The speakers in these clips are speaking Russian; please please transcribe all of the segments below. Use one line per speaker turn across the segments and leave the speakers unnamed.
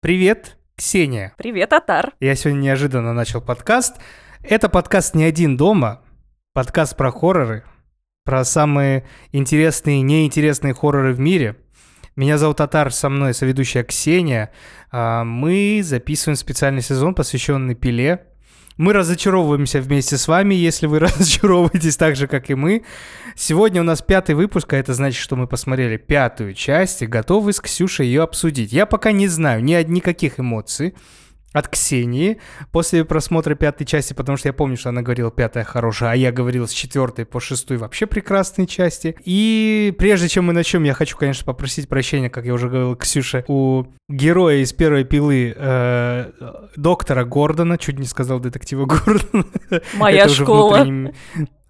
Привет, Ксения.
Привет, Атар.
Я сегодня неожиданно начал подкаст. Это подкаст «Не один дома», подкаст про хорроры, про самые интересные и неинтересные хорроры в мире. Меня зовут Атар, со мной соведущая Ксения. А, мы записываем специальный сезон, посвященный Пиле. Мы разочаровываемся вместе с вами, если вы разочаровываетесь так же, как и мы. Сегодня у нас пятый выпуск, а это значит, что мы посмотрели пятую часть и готовы с Ксюшей ее обсудить. Я пока не знаю ни никаких эмоций от Ксении после просмотра пятой части, потому что я помню, что она говорила пятая хорошая, а я говорил с четвертой по шестой вообще прекрасные части. И прежде чем мы начнем, я хочу, конечно, попросить прощения, как я уже говорил Ксюше, у героя из первой пилы э, доктора Гордона, чуть не сказал детектива Гордона.
Моя школа.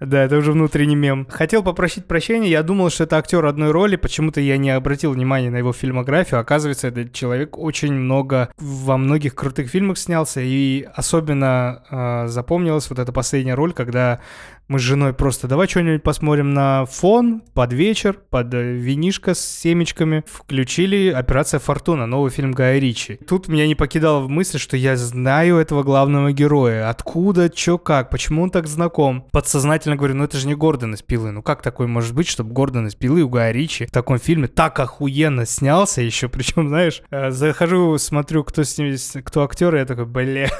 Да, это уже внутренний мем. Хотел попросить прощения, я думал, что это актер одной роли, почему-то я не обратил внимания на его фильмографию. Оказывается, этот человек очень много, во многих крутых фильмах снялся, и особенно э, запомнилась вот эта последняя роль, когда мы с женой просто давай что-нибудь посмотрим на фон под вечер, под э, винишко с семечками. Включили «Операция Фортуна», новый фильм Гая Ричи. Тут меня не покидала мысль, что я знаю этого главного героя. Откуда, чё, как, почему он так знаком? Подсознательно говорю, ну это же не Гордон из «Пилы». Ну как такое может быть, чтобы Гордон из «Пилы» у Гая Ричи в таком фильме так охуенно снялся еще? Причем, знаешь, э, захожу, смотрю, кто с ним, кто актер, и я такой, бля,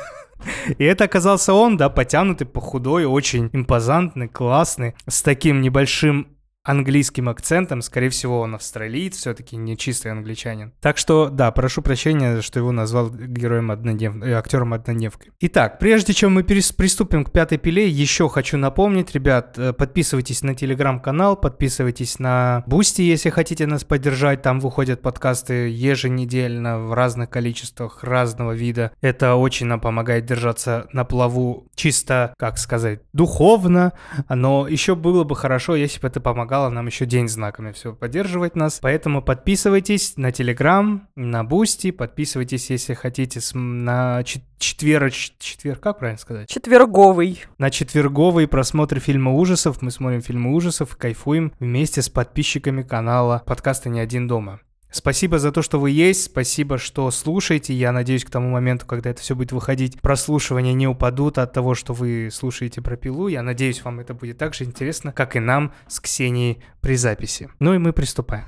и это оказался он, да, потянутый, похудой, очень импозантный, классный, с таким небольшим английским акцентом. Скорее всего, он австралиец, все-таки не чистый англичанин. Так что, да, прошу прощения, что его назвал героем одноднев... э, актером однодневки. Итак, прежде чем мы перес... приступим к пятой пиле, еще хочу напомнить, ребят, э, подписывайтесь на телеграм-канал, подписывайтесь на Бусти, если хотите нас поддержать. Там выходят подкасты еженедельно в разных количествах, разного вида. Это очень нам помогает держаться на плаву чисто, как сказать, духовно. Но еще было бы хорошо, если бы это помогало помогало нам еще дензнаками все поддерживать нас. Поэтому подписывайтесь на Телеграм, на Бусти, подписывайтесь, если хотите, на четверг, четверг, как правильно сказать?
Четверговый.
На четверговый просмотр фильма ужасов. Мы смотрим фильмы ужасов, кайфуем вместе с подписчиками канала подкаста «Не один дома». Спасибо за то, что вы есть, спасибо, что слушаете. Я надеюсь, к тому моменту, когда это все будет выходить, прослушивания не упадут от того, что вы слушаете про пилу. Я надеюсь, вам это будет так же интересно, как и нам с Ксенией при записи. Ну и мы приступаем.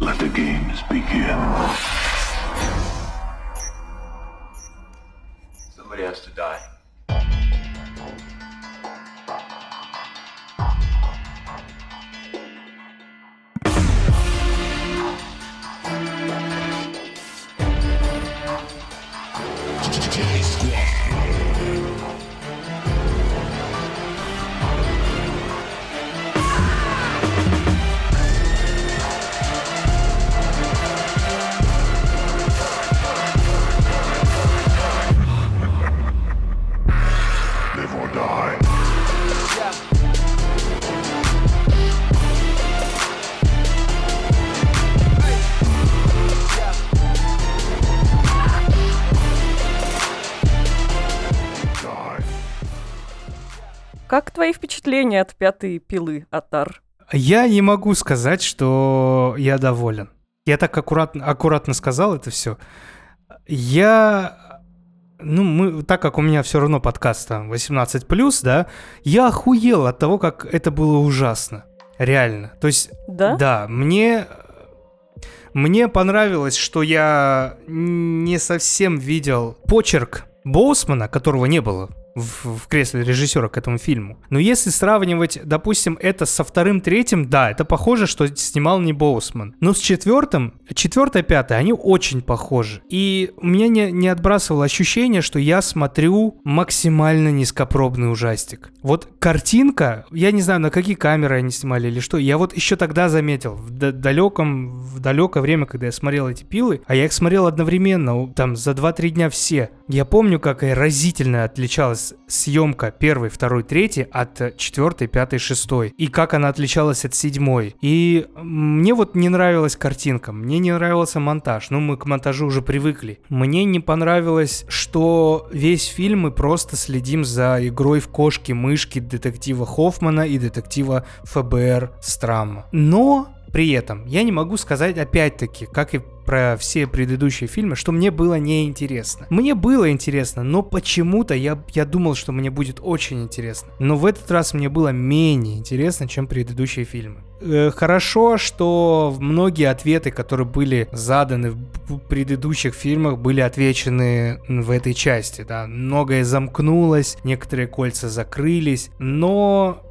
Let the games begin. Has to die.
Как твои впечатления от пятой пилы, Атар?
Я не могу сказать, что я доволен. Я так аккуратно, аккуратно сказал это все. Я ну, мы, так как у меня все равно подкаст там 18+, да, я охуел от того, как это было ужасно. Реально. То есть,
да,
да мне, мне понравилось, что я не совсем видел почерк Боусмана, которого не было в, в кресле режиссера к этому фильму. Но если сравнивать, допустим, это со вторым, третьим, да, это похоже, что снимал не Боусман. Но с четвертым, четвертое, пятое, они очень похожи. И меня не, не отбрасывало ощущение, что я смотрю максимально низкопробный ужастик. Вот картинка, я не знаю, на какие камеры они снимали или что, я вот еще тогда заметил, в далеком, в далекое время, когда я смотрел эти пилы, а я их смотрел одновременно, там, за 2-3 дня все. Я помню, как разительно отличалась съемка первой, второй, третьей от четвертой, пятой, шестой, и как она отличалась от седьмой. И мне вот не нравилась картинка, мне не нравился монтаж, ну мы к монтажу уже привыкли. Мне не понравилось, что весь фильм мы просто следим за игрой в кошки-мышки детектива Хоффмана и детектива ФБР Страма. Но при этом я не могу сказать опять-таки, как и про все предыдущие фильмы, что мне было неинтересно. Мне было интересно, но почему-то я, я думал, что мне будет очень интересно. Но в этот раз мне было менее интересно, чем предыдущие фильмы. Э, хорошо, что многие ответы, которые были заданы в предыдущих фильмах, были отвечены в этой части. Да. Многое замкнулось, некоторые кольца закрылись, но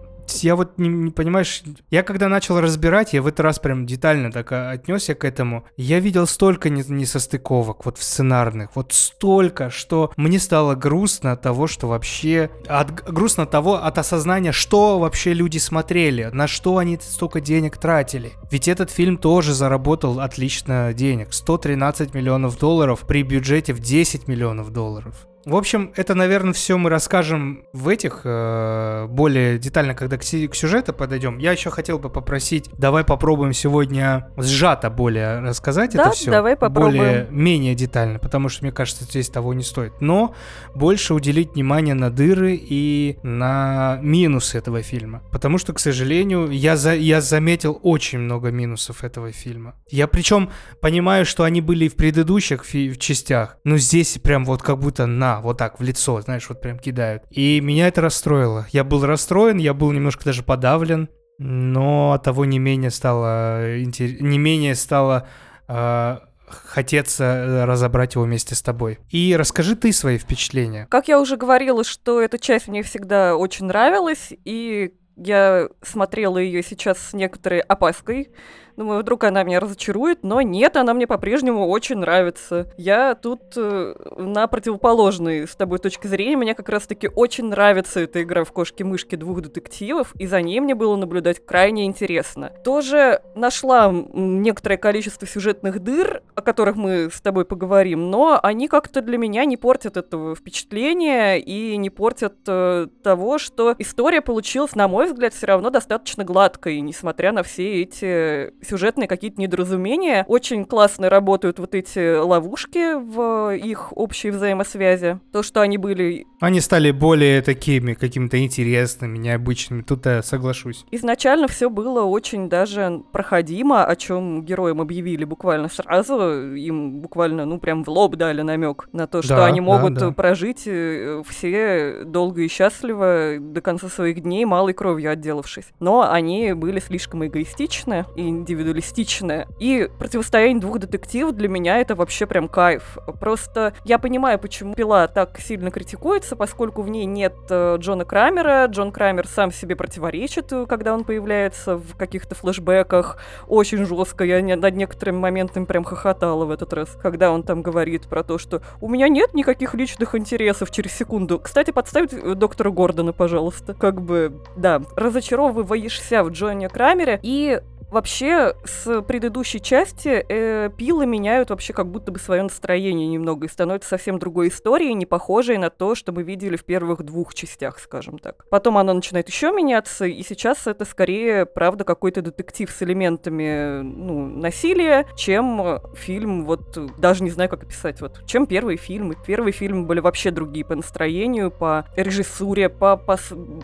я вот не, не понимаешь, я когда начал разбирать, я в этот раз прям детально так а, отнесся к этому. Я видел столько несостыковок вот в сценарных, вот столько, что мне стало грустно от того, что вообще от грустно от того от осознания, что вообще люди смотрели, на что они столько денег тратили. Ведь этот фильм тоже заработал отлично денег, 113 миллионов долларов при бюджете в 10 миллионов долларов. В общем, это, наверное, все мы расскажем в этих э, более детально, когда к, к сюжету подойдем. Я еще хотел бы попросить, давай попробуем сегодня сжато более рассказать
да,
это все.
давай попробуем.
Более, менее детально, потому что, мне кажется, здесь того не стоит. Но больше уделить внимание на дыры и на минусы этого фильма. Потому что, к сожалению, я, за, я заметил очень много минусов этого фильма. Я причем понимаю, что они были и в предыдущих фи- частях, но здесь прям вот как будто на вот так в лицо, знаешь, вот прям кидают. И меня это расстроило. Я был расстроен, я был немножко даже подавлен, но от того не менее стало, не менее стало э, хотеться э, разобрать его вместе с тобой. И расскажи ты свои впечатления.
Как я уже говорила, что эта часть мне всегда очень нравилась, и я смотрела ее сейчас с некоторой опаской, Думаю, вдруг она меня разочарует, но нет, она мне по-прежнему очень нравится. Я тут э, на противоположной с тобой точки зрения. Мне как раз-таки очень нравится эта игра в кошки-мышки двух детективов, и за ней мне было наблюдать крайне интересно. Тоже нашла некоторое количество сюжетных дыр, о которых мы с тобой поговорим, но они как-то для меня не портят этого впечатления и не портят э, того, что история получилась, на мой взгляд, все равно достаточно гладкой, несмотря на все эти сюжетные какие-то недоразумения. Очень классно работают вот эти ловушки в их общей взаимосвязи. То, что они были...
Они стали более такими какими-то интересными, необычными. Тут я соглашусь.
Изначально все было очень даже проходимо, о чем героям объявили буквально сразу. Им буквально, ну, прям в лоб дали намек на то, что да, они могут да, да. прожить э, все долго и счастливо до конца своих дней малой кровью отделавшись. Но они были слишком эгоистичны и индивидуалистичное. И противостояние двух детективов для меня это вообще прям кайф. Просто я понимаю, почему «Пила» так сильно критикуется, поскольку в ней нет э, Джона Крамера. Джон Крамер сам себе противоречит, э, когда он появляется в каких-то флешбеках. Очень жестко. Я над некоторыми моментами прям хохотала в этот раз, когда он там говорит про то, что у меня нет никаких личных интересов через секунду. Кстати, подставить э, доктора Гордона, пожалуйста. Как бы, да, разочаровываешься в Джоне Крамере, и Вообще, с предыдущей части э, пилы меняют вообще как будто бы свое настроение немного и становятся совсем другой историей, не похожей на то, что мы видели в первых двух частях, скажем так. Потом оно начинает еще меняться, и сейчас это скорее, правда, какой-то детектив с элементами ну, насилия, чем фильм, вот даже не знаю, как описать, вот чем первые фильмы. Первые фильмы были вообще другие по настроению, по режиссуре, по, по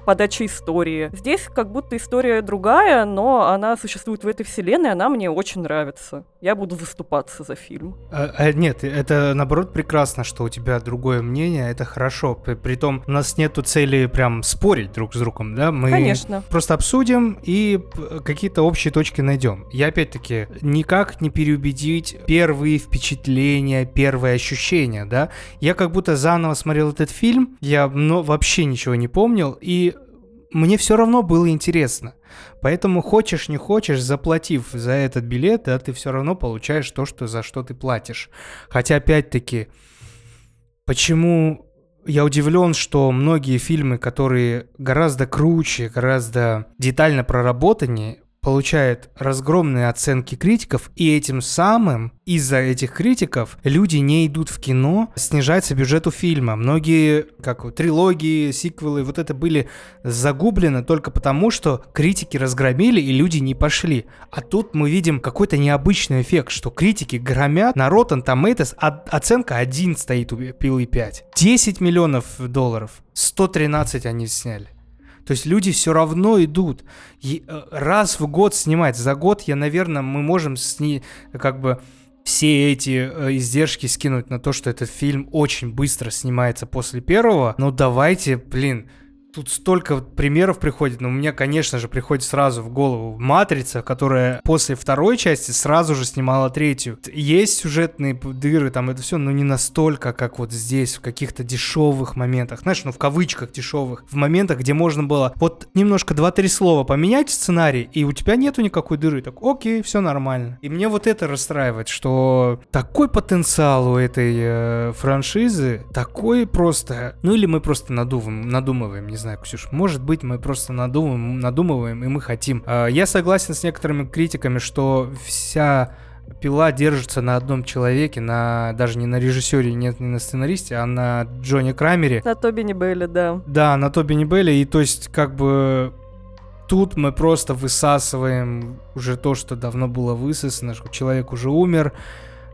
подаче истории. Здесь как будто история другая, но она существует существует в этой вселенной, она мне очень нравится. Я буду заступаться за фильм.
А, а, нет, это наоборот прекрасно, что у тебя другое мнение, это хорошо. При, притом у нас нету цели прям спорить друг с другом, да? Мы
Конечно.
просто обсудим и какие-то общие точки найдем. Я опять-таки никак не переубедить первые впечатления, первые ощущения, да? Я как будто заново смотрел этот фильм, я но вообще ничего не помнил, и мне все равно было интересно. Поэтому хочешь не хочешь, заплатив за этот билет, да, ты все равно получаешь то, что, за что ты платишь. Хотя опять-таки, почему я удивлен, что многие фильмы, которые гораздо круче, гораздо детально проработаннее, получает разгромные оценки критиков, и этим самым из-за этих критиков люди не идут в кино, снижается бюджет у фильма. Многие, как трилогии, сиквелы, вот это были загублены только потому, что критики разгромили, и люди не пошли. А тут мы видим какой-то необычный эффект, что критики громят, на Rotten Tomatoes оценка 1 стоит у Пилы 5. 10 миллионов долларов, 113 они сняли. То есть люди все равно идут. И э, раз в год снимать. За год я, наверное, мы можем сни... как бы все эти э, издержки скинуть на то, что этот фильм очень быстро снимается после первого. Но давайте, блин, Тут столько примеров приходит, но меня, конечно же, приходит сразу в голову «Матрица», которая после второй части сразу же снимала третью. Есть сюжетные дыры, там это все, но не настолько, как вот здесь, в каких-то дешевых моментах. Знаешь, ну в кавычках дешевых. В моментах, где можно было вот немножко два-три слова поменять сценарий, и у тебя нету никакой дыры. Так, окей, все нормально. И мне вот это расстраивает, что такой потенциал у этой э, франшизы, такой просто... Ну или мы просто надумываем, надумываем, не знаю, Ксюш, может быть, мы просто надумываем, надумываем и мы хотим. А, я согласен с некоторыми критиками, что вся пила держится на одном человеке, на даже не на режиссере, нет, не на сценаристе, а на Джонни Крамере.
На Тобине Белле, да.
Да, на Тобине Белле, и то есть как бы тут мы просто высасываем уже то, что давно было высосано, что человек уже умер,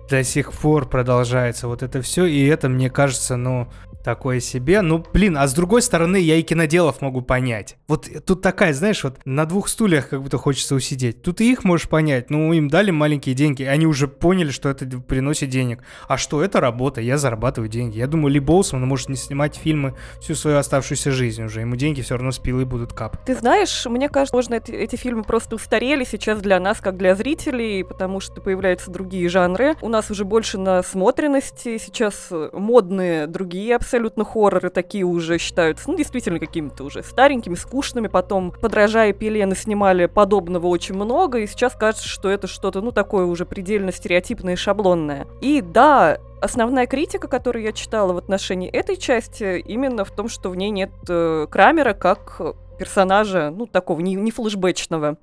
до сих пор продолжается вот это все, и это, мне кажется, ну, такое себе. Ну, блин, а с другой стороны, я и киноделов могу понять. Вот тут такая, знаешь, вот на двух стульях как будто хочется усидеть. Тут и их можешь понять. Ну, им дали маленькие деньги, они уже поняли, что это приносит денег. А что, это работа, я зарабатываю деньги. Я думаю, Ли Боусман может не снимать фильмы всю свою оставшуюся жизнь уже. Ему деньги все равно с пилы будут кап.
Ты знаешь, мне кажется, можно эти, эти фильмы просто устарели сейчас для нас, как для зрителей, потому что появляются другие жанры. У нас уже больше насмотренности, сейчас модные другие абсолютно хорроры такие уже считаются, ну, действительно какими-то уже старенькими, скучными. Потом, подражая Пелены, снимали подобного очень много, и сейчас кажется, что это что-то, ну, такое уже предельно стереотипное и шаблонное. И да, основная критика, которую я читала в отношении этой части, именно в том, что в ней нет э, Крамера как персонажа, ну, такого не, не флешбэчного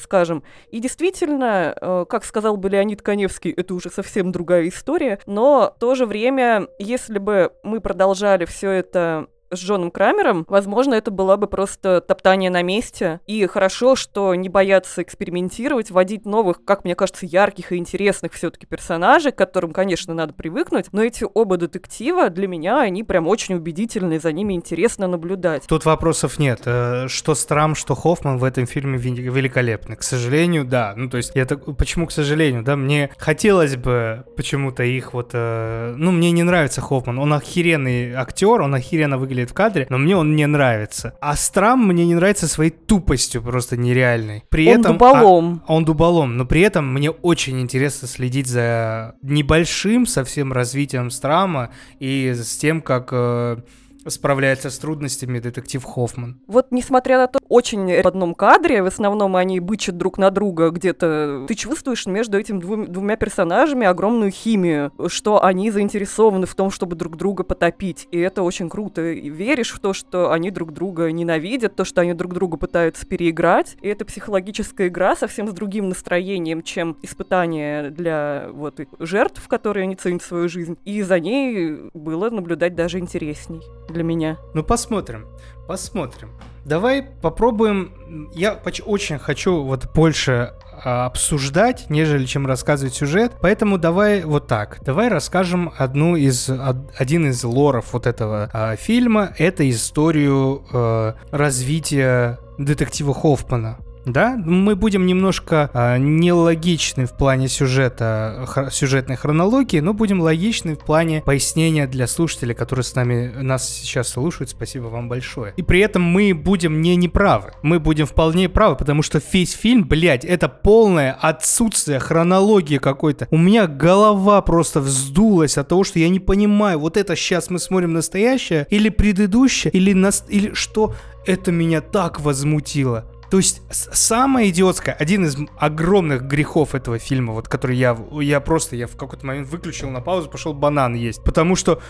скажем. И действительно, э, как сказал бы Леонид Коневский, это уже совсем другая история, но в то же время, если бы мы продолжали все это с Джоном Крамером, возможно, это было бы просто топтание на месте. И хорошо, что не боятся экспериментировать, вводить новых, как мне кажется, ярких и интересных все-таки персонажей, к которым, конечно, надо привыкнуть. Но эти оба детектива для меня, они прям очень убедительные, за ними интересно наблюдать.
Тут вопросов нет. Э, что Страм, что Хоффман в этом фильме великолепны. К сожалению, да. Ну, то есть, я так... Почему к сожалению, да? Мне хотелось бы почему-то их вот... Э, ну, мне не нравится Хоффман. Он охеренный актер, он охеренно выглядит выглядит в кадре, но мне он не нравится. А Страм мне не нравится своей тупостью просто нереальной. При
он
этом,
дуболом.
А, он дуболом, но при этом мне очень интересно следить за небольшим совсем развитием Страма и с тем, как э, справляется с трудностями детектив Хоффман.
Вот несмотря на то, очень в одном кадре, в основном они бычат друг на друга где-то, ты чувствуешь между этими двум, двумя персонажами огромную химию, что они заинтересованы в том, чтобы друг друга потопить. И это очень круто. И веришь в то, что они друг друга ненавидят, то, что они друг друга пытаются переиграть. И это психологическая игра совсем с другим настроением, чем испытание для вот жертв, которые они ценят свою жизнь. И за ней было наблюдать даже интересней для меня.
Ну, посмотрим. Посмотрим. Давай попробуем. Я очень хочу вот больше а, обсуждать, нежели чем рассказывать сюжет. Поэтому давай вот так. Давай расскажем одну из один из лоров вот этого э, фильма. Это историю э, развития детектива Хоффмана. Да, мы будем немножко э, нелогичны в плане сюжета, х- сюжетной хронологии, но будем логичны в плане пояснения для слушателей, которые с нами нас сейчас слушают. Спасибо вам большое. И при этом мы будем не неправы. Мы будем вполне правы, потому что весь фильм, блядь, это полное отсутствие хронологии какой-то. У меня голова просто вздулась от того, что я не понимаю, вот это сейчас мы смотрим настоящее или предыдущее, или, нас, или что. Это меня так возмутило. То есть самое идиотское, один из огромных грехов этого фильма, вот который я, я просто, я в какой-то момент выключил на паузу, пошел банан есть. Потому что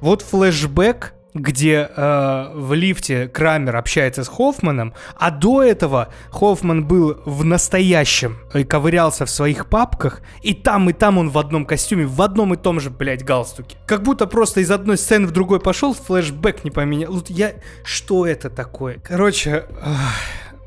вот флешбэк где э, в лифте Крамер общается с Хоффманом, а до этого Хоффман был в настоящем и ковырялся в своих папках, и там, и там он в одном костюме, в одном и том же, блядь, галстуке. Как будто просто из одной сцены в другой пошел, флешбэк не поменял. Я... Что это такое? Короче... Ах...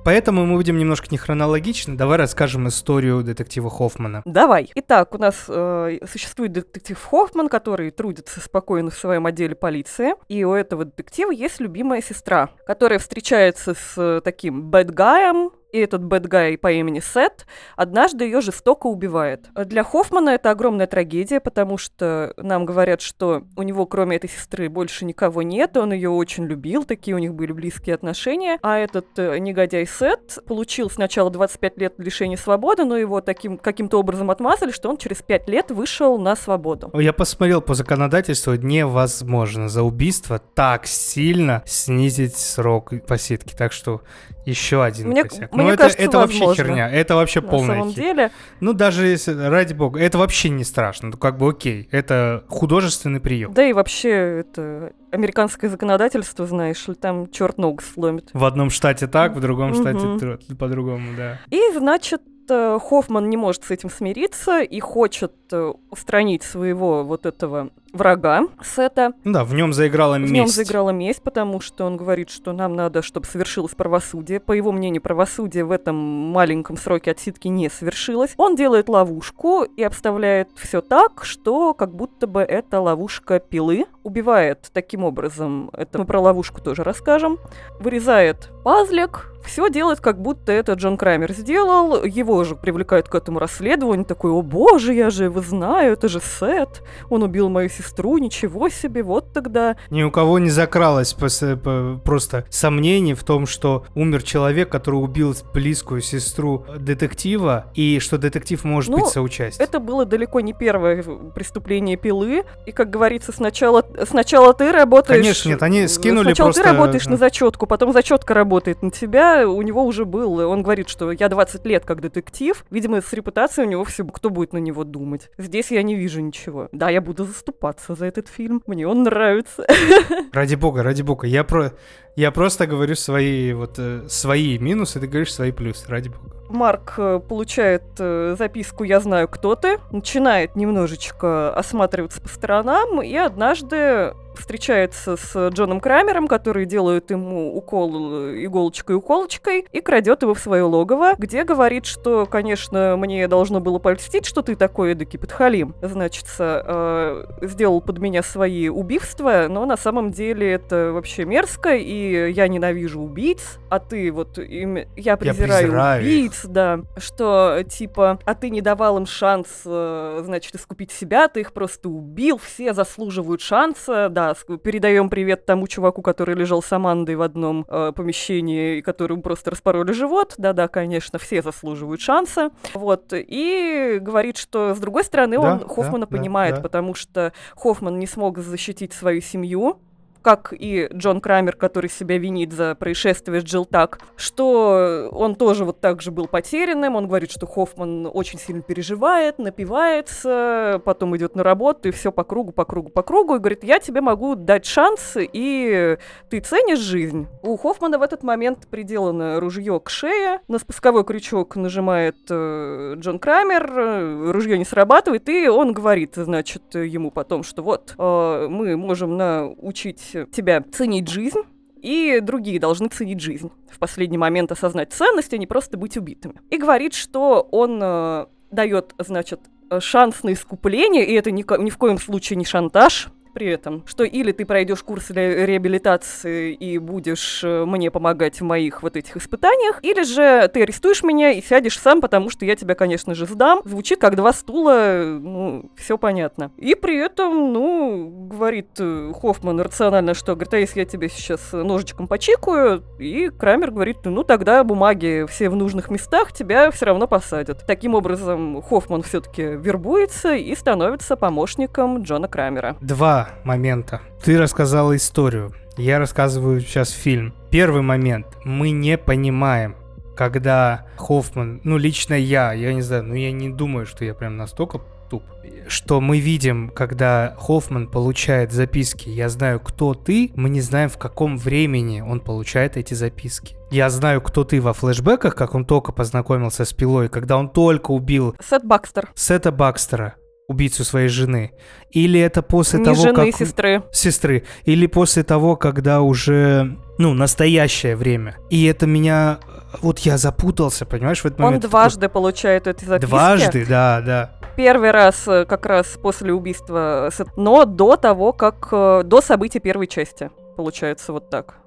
Поэтому мы будем немножко не хронологично. Давай расскажем историю детектива Хоффмана.
Давай. Итак, у нас э, существует детектив Хоффман, который трудится спокойно в своем отделе полиции. И у этого детектива есть любимая сестра, которая встречается с э, таким бэдгаем, и этот бэдгай по имени Сет однажды ее жестоко убивает. Для Хоффмана это огромная трагедия, потому что нам говорят, что у него кроме этой сестры больше никого нет, он ее очень любил, такие у них были близкие отношения, а этот э, негодяй Сет получил сначала 25 лет лишения свободы, но его таким каким-то образом отмазали, что он через 5 лет вышел на свободу.
Я посмотрел по законодательству, невозможно за убийство так сильно снизить срок посидки, так что еще один
мне,
косяк.
Мне ну, это, кажется,
это
возможно.
вообще херня. Это вообще
На
полная
самом
херня.
деле.
Ну, даже если, ради бога, это вообще не страшно. Ну, как бы окей. Это художественный прием.
Да и вообще, это американское законодательство, знаешь ли, там черт ногу сломит.
В одном штате так, в другом штате по-другому, да.
И, значит, э, Хоффман не может с этим смириться и хочет э, устранить своего вот этого врага Сета.
Да, в нем заиграла месть.
В нем заиграла месть, потому что он говорит, что нам надо, чтобы совершилось правосудие. По его мнению, правосудие в этом маленьком сроке отсидки не совершилось. Он делает ловушку и обставляет все так, что как будто бы это ловушка пилы. Убивает таким образом, это мы про ловушку тоже расскажем, вырезает пазлик, все делает, как будто это Джон Крамер сделал. Его же привлекают к этому расследованию. Такой, о боже, я же знаю, это же Сет. Он убил мою сестру, ничего себе, вот тогда.
Ни у кого не закралось просто сомнений в том, что умер человек, который убил близкую сестру детектива, и что детектив может ну, быть соучастником.
Это было далеко не первое преступление пилы. И, как говорится, сначала, сначала ты работаешь...
Конечно, нет, они скинули
сначала
просто...
ты работаешь на зачетку, потом зачетка работает на тебя. У него уже был... Он говорит, что я 20 лет как детектив. Видимо, с репутацией у него все... Кто будет на него думать? Здесь я не вижу ничего. Да, я буду заступать драться за этот фильм. Мне он нравится.
Ради бога, ради бога. Я, про... я просто говорю свои, вот, э, свои минусы, ты говоришь свои плюсы, ради бога.
Марк э, получает э, записку «Я знаю, кто ты», начинает немножечко осматриваться по сторонам, и однажды встречается с Джоном Крамером, который делает ему укол иголочкой-уколочкой и крадет его в свое логово, где говорит, что, конечно, мне должно было польстить, что ты такой эдакий подхалим. Значит, э, сделал под меня свои убийства, но на самом деле это вообще мерзко, и я ненавижу убийц, а ты вот... Им, я презираю, я презираю убийц, да, что типа, а ты не давал им шанс, э, значит, искупить себя, ты их просто убил, все заслуживают шанса, да, да, передаем привет тому чуваку, который лежал с Амандой в одном э, помещении, и которому просто распороли живот. Да-да, конечно, все заслуживают шанса. Вот. И говорит, что с другой стороны, да, он Хоффмана да, понимает, да, да. потому что Хоффман не смог защитить свою семью, как и Джон Крамер, который себя винит за происшествие с Джилл так, что он тоже вот так же был потерянным. Он говорит, что Хоффман очень сильно переживает, напивается, потом идет на работу, и все по кругу, по кругу, по кругу, и говорит, я тебе могу дать шанс, и ты ценишь жизнь. У Хоффмана в этот момент приделано ружье к шее, на спусковой крючок нажимает э, Джон Крамер, ружье не срабатывает, и он говорит, значит, ему потом, что вот, э, мы можем научить тебя ценить жизнь, и другие должны ценить жизнь. В последний момент осознать ценность, а не просто быть убитыми. И говорит, что он э, дает, значит, шанс на искупление, и это ни, ни в коем случае не шантаж, при этом, что или ты пройдешь курс ре- реабилитации и будешь э, мне помогать в моих вот этих испытаниях, или же ты арестуешь меня и сядешь сам, потому что я тебя, конечно же, сдам. Звучит как два стула, ну, все понятно. И при этом, ну, говорит э, Хоффман рационально, что, говорит, а если я тебе сейчас ножичком почикаю, и Крамер говорит, ну, тогда бумаги все в нужных местах, тебя все равно посадят. Таким образом, Хоффман все-таки вербуется и становится помощником Джона Крамера.
Два момента. Ты рассказала историю, я рассказываю сейчас фильм. Первый момент. Мы не понимаем, когда Хоффман, ну лично я, я не знаю, но я не думаю, что я прям настолько туп. что мы видим, когда Хоффман получает записки «Я знаю, кто ты», мы не знаем, в каком времени он получает эти записки. Я знаю, кто ты во флешбеках, как он только познакомился с пилой, когда он только убил...
Сет Бакстер.
Сета Бакстера убийцу своей жены? Или это после
Не
того,
жены,
как...
сестры.
Сестры. Или после того, когда уже, ну, настоящее время. И это меня... Вот я запутался, понимаешь, в этот момент.
Он дважды получает эти записки.
Дважды, да, да.
Первый раз э, как раз после убийства, но до того, как... Э, до событий первой части. Получается вот так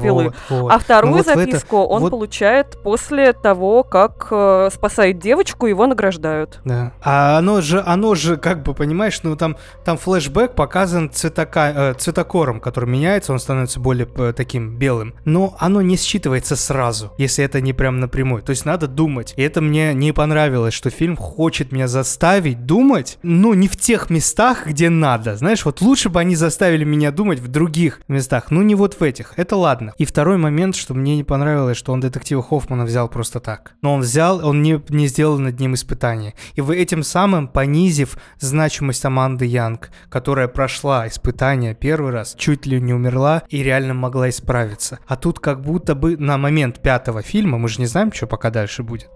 пилы. Вот, вот. А вторую ну, вот записку это, он вот... получает после того, как э, спасает девочку, его награждают.
Да. А оно же, оно же, как бы, понимаешь, ну там, там флешбэк показан цветока, э, цветокором, который меняется, он становится более э, таким белым. Но оно не считывается сразу, если это не прям напрямую. То есть надо думать. И это мне не понравилось, что фильм хочет меня заставить думать, ну, не в тех местах, где надо. Знаешь, вот лучше бы они заставили меня думать в других местах, ну, не вот в этих. Это ладно. И второй момент, что мне не понравилось, что он детектива Хоффмана взял просто так. Но он взял, он не, не сделал над ним испытания. И вы этим самым понизив значимость Аманды Янг, которая прошла испытание первый раз, чуть ли не умерла и реально могла исправиться. А тут как будто бы на момент пятого фильма, мы же не знаем, что пока дальше будет,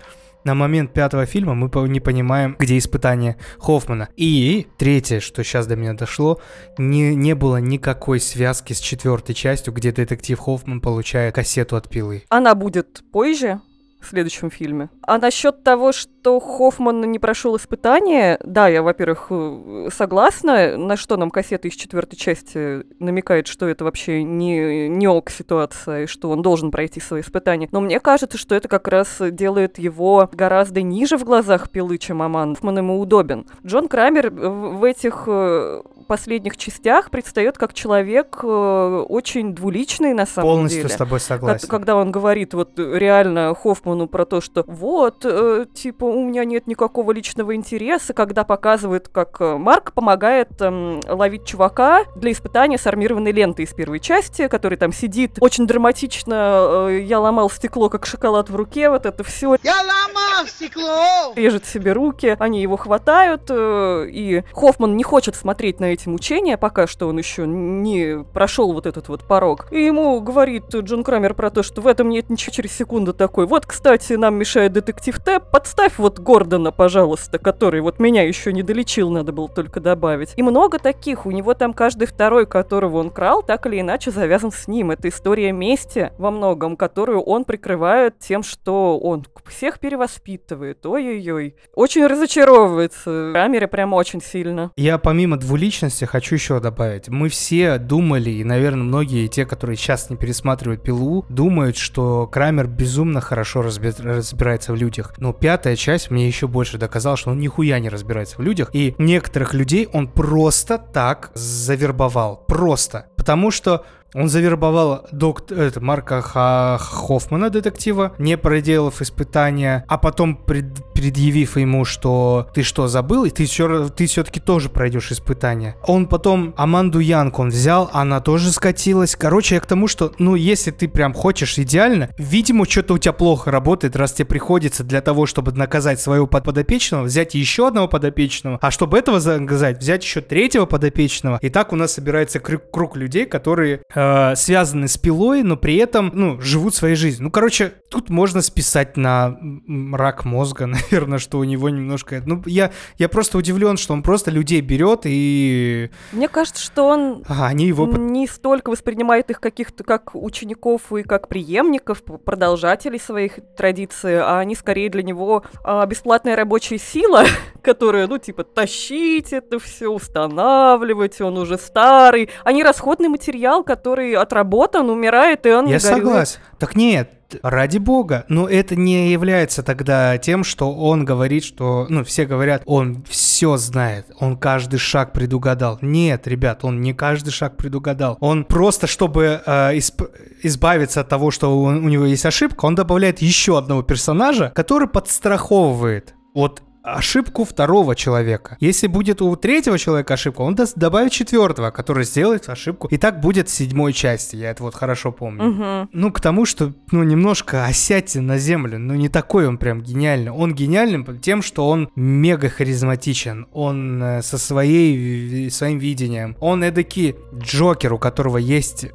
на момент пятого фильма мы не понимаем, где испытание Хоффмана. И третье, что сейчас до меня дошло, не, не было никакой связки с четвертой частью, где детектив Хоффман получает кассету от пилы.
Она будет позже, в следующем фильме. А насчет того, что Хоффман не прошел испытание, да, я, во-первых, э, согласна, на что нам кассета из четвертой части намекает, что это вообще не, не ок ситуация, и что он должен пройти свои испытания. Но мне кажется, что это как раз делает его гораздо ниже в глазах пилы, чем Аман. Хоффман ему удобен. Джон Крамер в этих э, последних частях предстает как человек э, очень двуличный на самом
Полностью
деле.
Полностью с тобой согласен.
Когда он говорит вот реально Хоффману про то, что вот, э, типа, у меня нет никакого личного интереса, когда показывает, как э, Марк помогает э, ловить чувака для испытания с армированной лентой из первой части, который там сидит очень драматично, э, я ломал стекло, как шоколад в руке, вот это все.
Я ломал стекло!
Режет себе руки, они его хватают, э, и Хоффман не хочет смотреть на эти мучения, пока что он еще не прошел вот этот вот порог. И ему говорит Джон Крамер про то, что в этом нет ничего через секунду такой. Вот, кстати, нам мешает детектив Тэп, подставь вот Гордона, пожалуйста, который вот меня еще не долечил, надо было только добавить. И много таких, у него там каждый второй, которого он крал, так или иначе завязан с ним. Это история мести во многом, которую он прикрывает тем, что он всех перевоспитывает. Ой-ой-ой. Очень разочаровывается. Крамере прям очень сильно.
Я помимо двуличности личности хочу еще добавить. Мы все думали, и, наверное, многие те, которые сейчас не пересматривают пилу, думают, что Крамер безумно хорошо разби- разбирается в людях. Но пятая часть мне еще больше доказала, что он нихуя не разбирается в людях. И некоторых людей он просто так завербовал. Просто. Потому что он завербовал доктор, это, Марка Ха Хоффмана, детектива, не проделав испытания, а потом пред, предъявив ему, что ты что, забыл, и ты, все, ты все-таки тоже пройдешь испытания. Он потом Аманду Янг он взял, она тоже скатилась. Короче, я к тому, что, ну, если ты прям хочешь идеально, видимо, что-то у тебя плохо работает, раз тебе приходится для того, чтобы наказать своего подопечного, взять еще одного подопечного, а чтобы этого наказать, взять еще третьего подопечного. И так у нас собирается круг, круг людей, которые э, э, связаны с пилой, но при этом, ну, живут своей жизнью. Ну, короче, тут можно списать на рак мозга, наверное, что у него немножко... Ну, я, я просто удивлен, что он просто людей берет и...
Мне кажется, что он
ага, они его...
не столько воспринимает их каких-то как учеников и как преемников, продолжателей своих традиций, а они скорее для него а, бесплатная рабочая сила, которая, ну, типа, тащить это все, устанавливать, он уже старый. Они расходный материал, который который отработан, умирает, и он
Я согласен. Так нет, ради бога. Но это не является тогда тем, что он говорит, что, ну, все говорят, он все знает, он каждый шаг предугадал. Нет, ребят, он не каждый шаг предугадал. Он просто, чтобы э, исп- избавиться от того, что он, у него есть ошибка, он добавляет еще одного персонажа, который подстраховывает. Вот ошибку второго человека. Если будет у третьего человека ошибка, он даст, добавит четвертого, который сделает ошибку. И так будет в седьмой части, я это вот хорошо помню. Угу. Ну, к тому, что, ну, немножко осядьте на землю, ну, не такой он прям гениальный. Он гениальный тем, что он мега харизматичен, он э, со своей, своим видением, он эдакий Джокер, у которого есть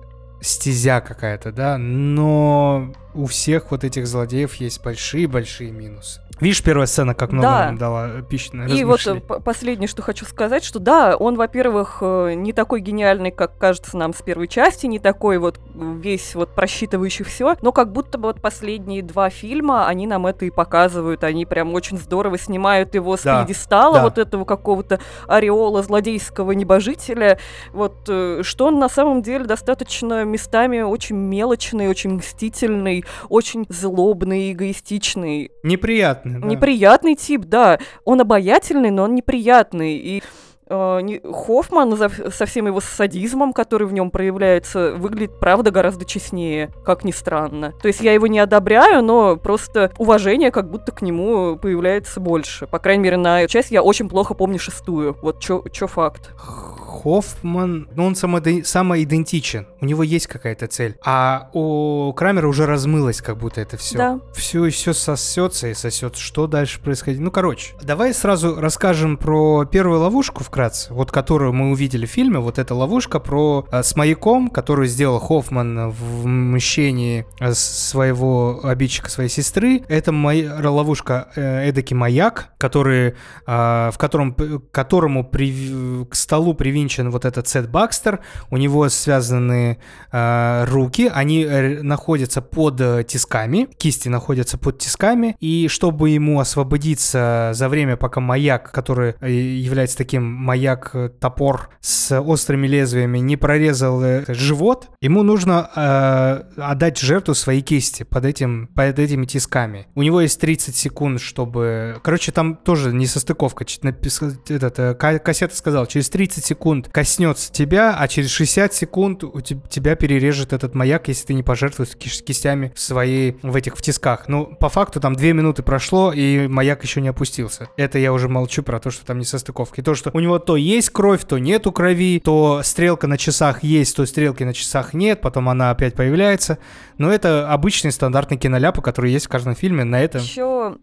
стезя какая-то, да, но у всех вот этих злодеев есть большие-большие минусы. Видишь, первая сцена, как много да. нам дала пищи на
И вот э, последнее, что хочу сказать, что да, он, во-первых, э, не такой гениальный, как кажется нам с первой части, не такой вот весь вот просчитывающий все, но как будто бы вот последние два фильма, они нам это и показывают, они прям очень здорово снимают его с да. пьедестала, да. вот этого какого-то ореола злодейского небожителя, вот, э, что он на самом деле достаточно местами очень мелочный, очень мстительный, очень злобный, эгоистичный.
Неприятный неприятный.
Да. Неприятный тип, да. Он обаятельный, но он неприятный. И э, Хоффман со всем его садизмом, который в нем проявляется, выглядит, правда, гораздо честнее, как ни странно. То есть я его не одобряю, но просто уважение как будто к нему появляется больше. По крайней мере, на часть я очень плохо помню шестую. Вот чё, чё факт.
Хоффман, ну он самоидентичен, самоидентичен, у него есть какая-то цель. А у Крамера уже размылось как будто это все. Да. Все все сосется и сосет. Что дальше происходит? Ну, короче, давай сразу расскажем про первую ловушку вкратце, вот которую мы увидели в фильме. Вот эта ловушка про а, с маяком, которую сделал Хоффман в мщении а, своего обидчика, своей сестры. Это моя ловушка э, эдакий маяк, который, э, в котором, которому при, к столу привинчен привинчен вот этот Сет Бакстер, у него связаны э, руки, они э, находятся под э, тисками, кисти находятся под тисками, и чтобы ему освободиться за время, пока маяк, который э, является таким маяк-топор с острыми лезвиями, не прорезал живот, ему нужно э, отдать жертву своей кисти под, этим, под этими тисками. У него есть 30 секунд, чтобы... Короче, там тоже не состыковка. Этот, кассета сказал, через 30 секунд секунд коснется тебя, а через 60 секунд у тебя перережет этот маяк, если ты не пожертвуешь кистями в своей, в этих в тисках. Ну, по факту там 2 минуты прошло, и маяк еще не опустился. Это я уже молчу про то, что там не состыковка. И то, что у него то есть кровь, то нету крови, то стрелка на часах есть, то стрелки на часах нет, потом она опять появляется. Но это обычный стандартный киноляп, который есть в каждом фильме. На это...
Еще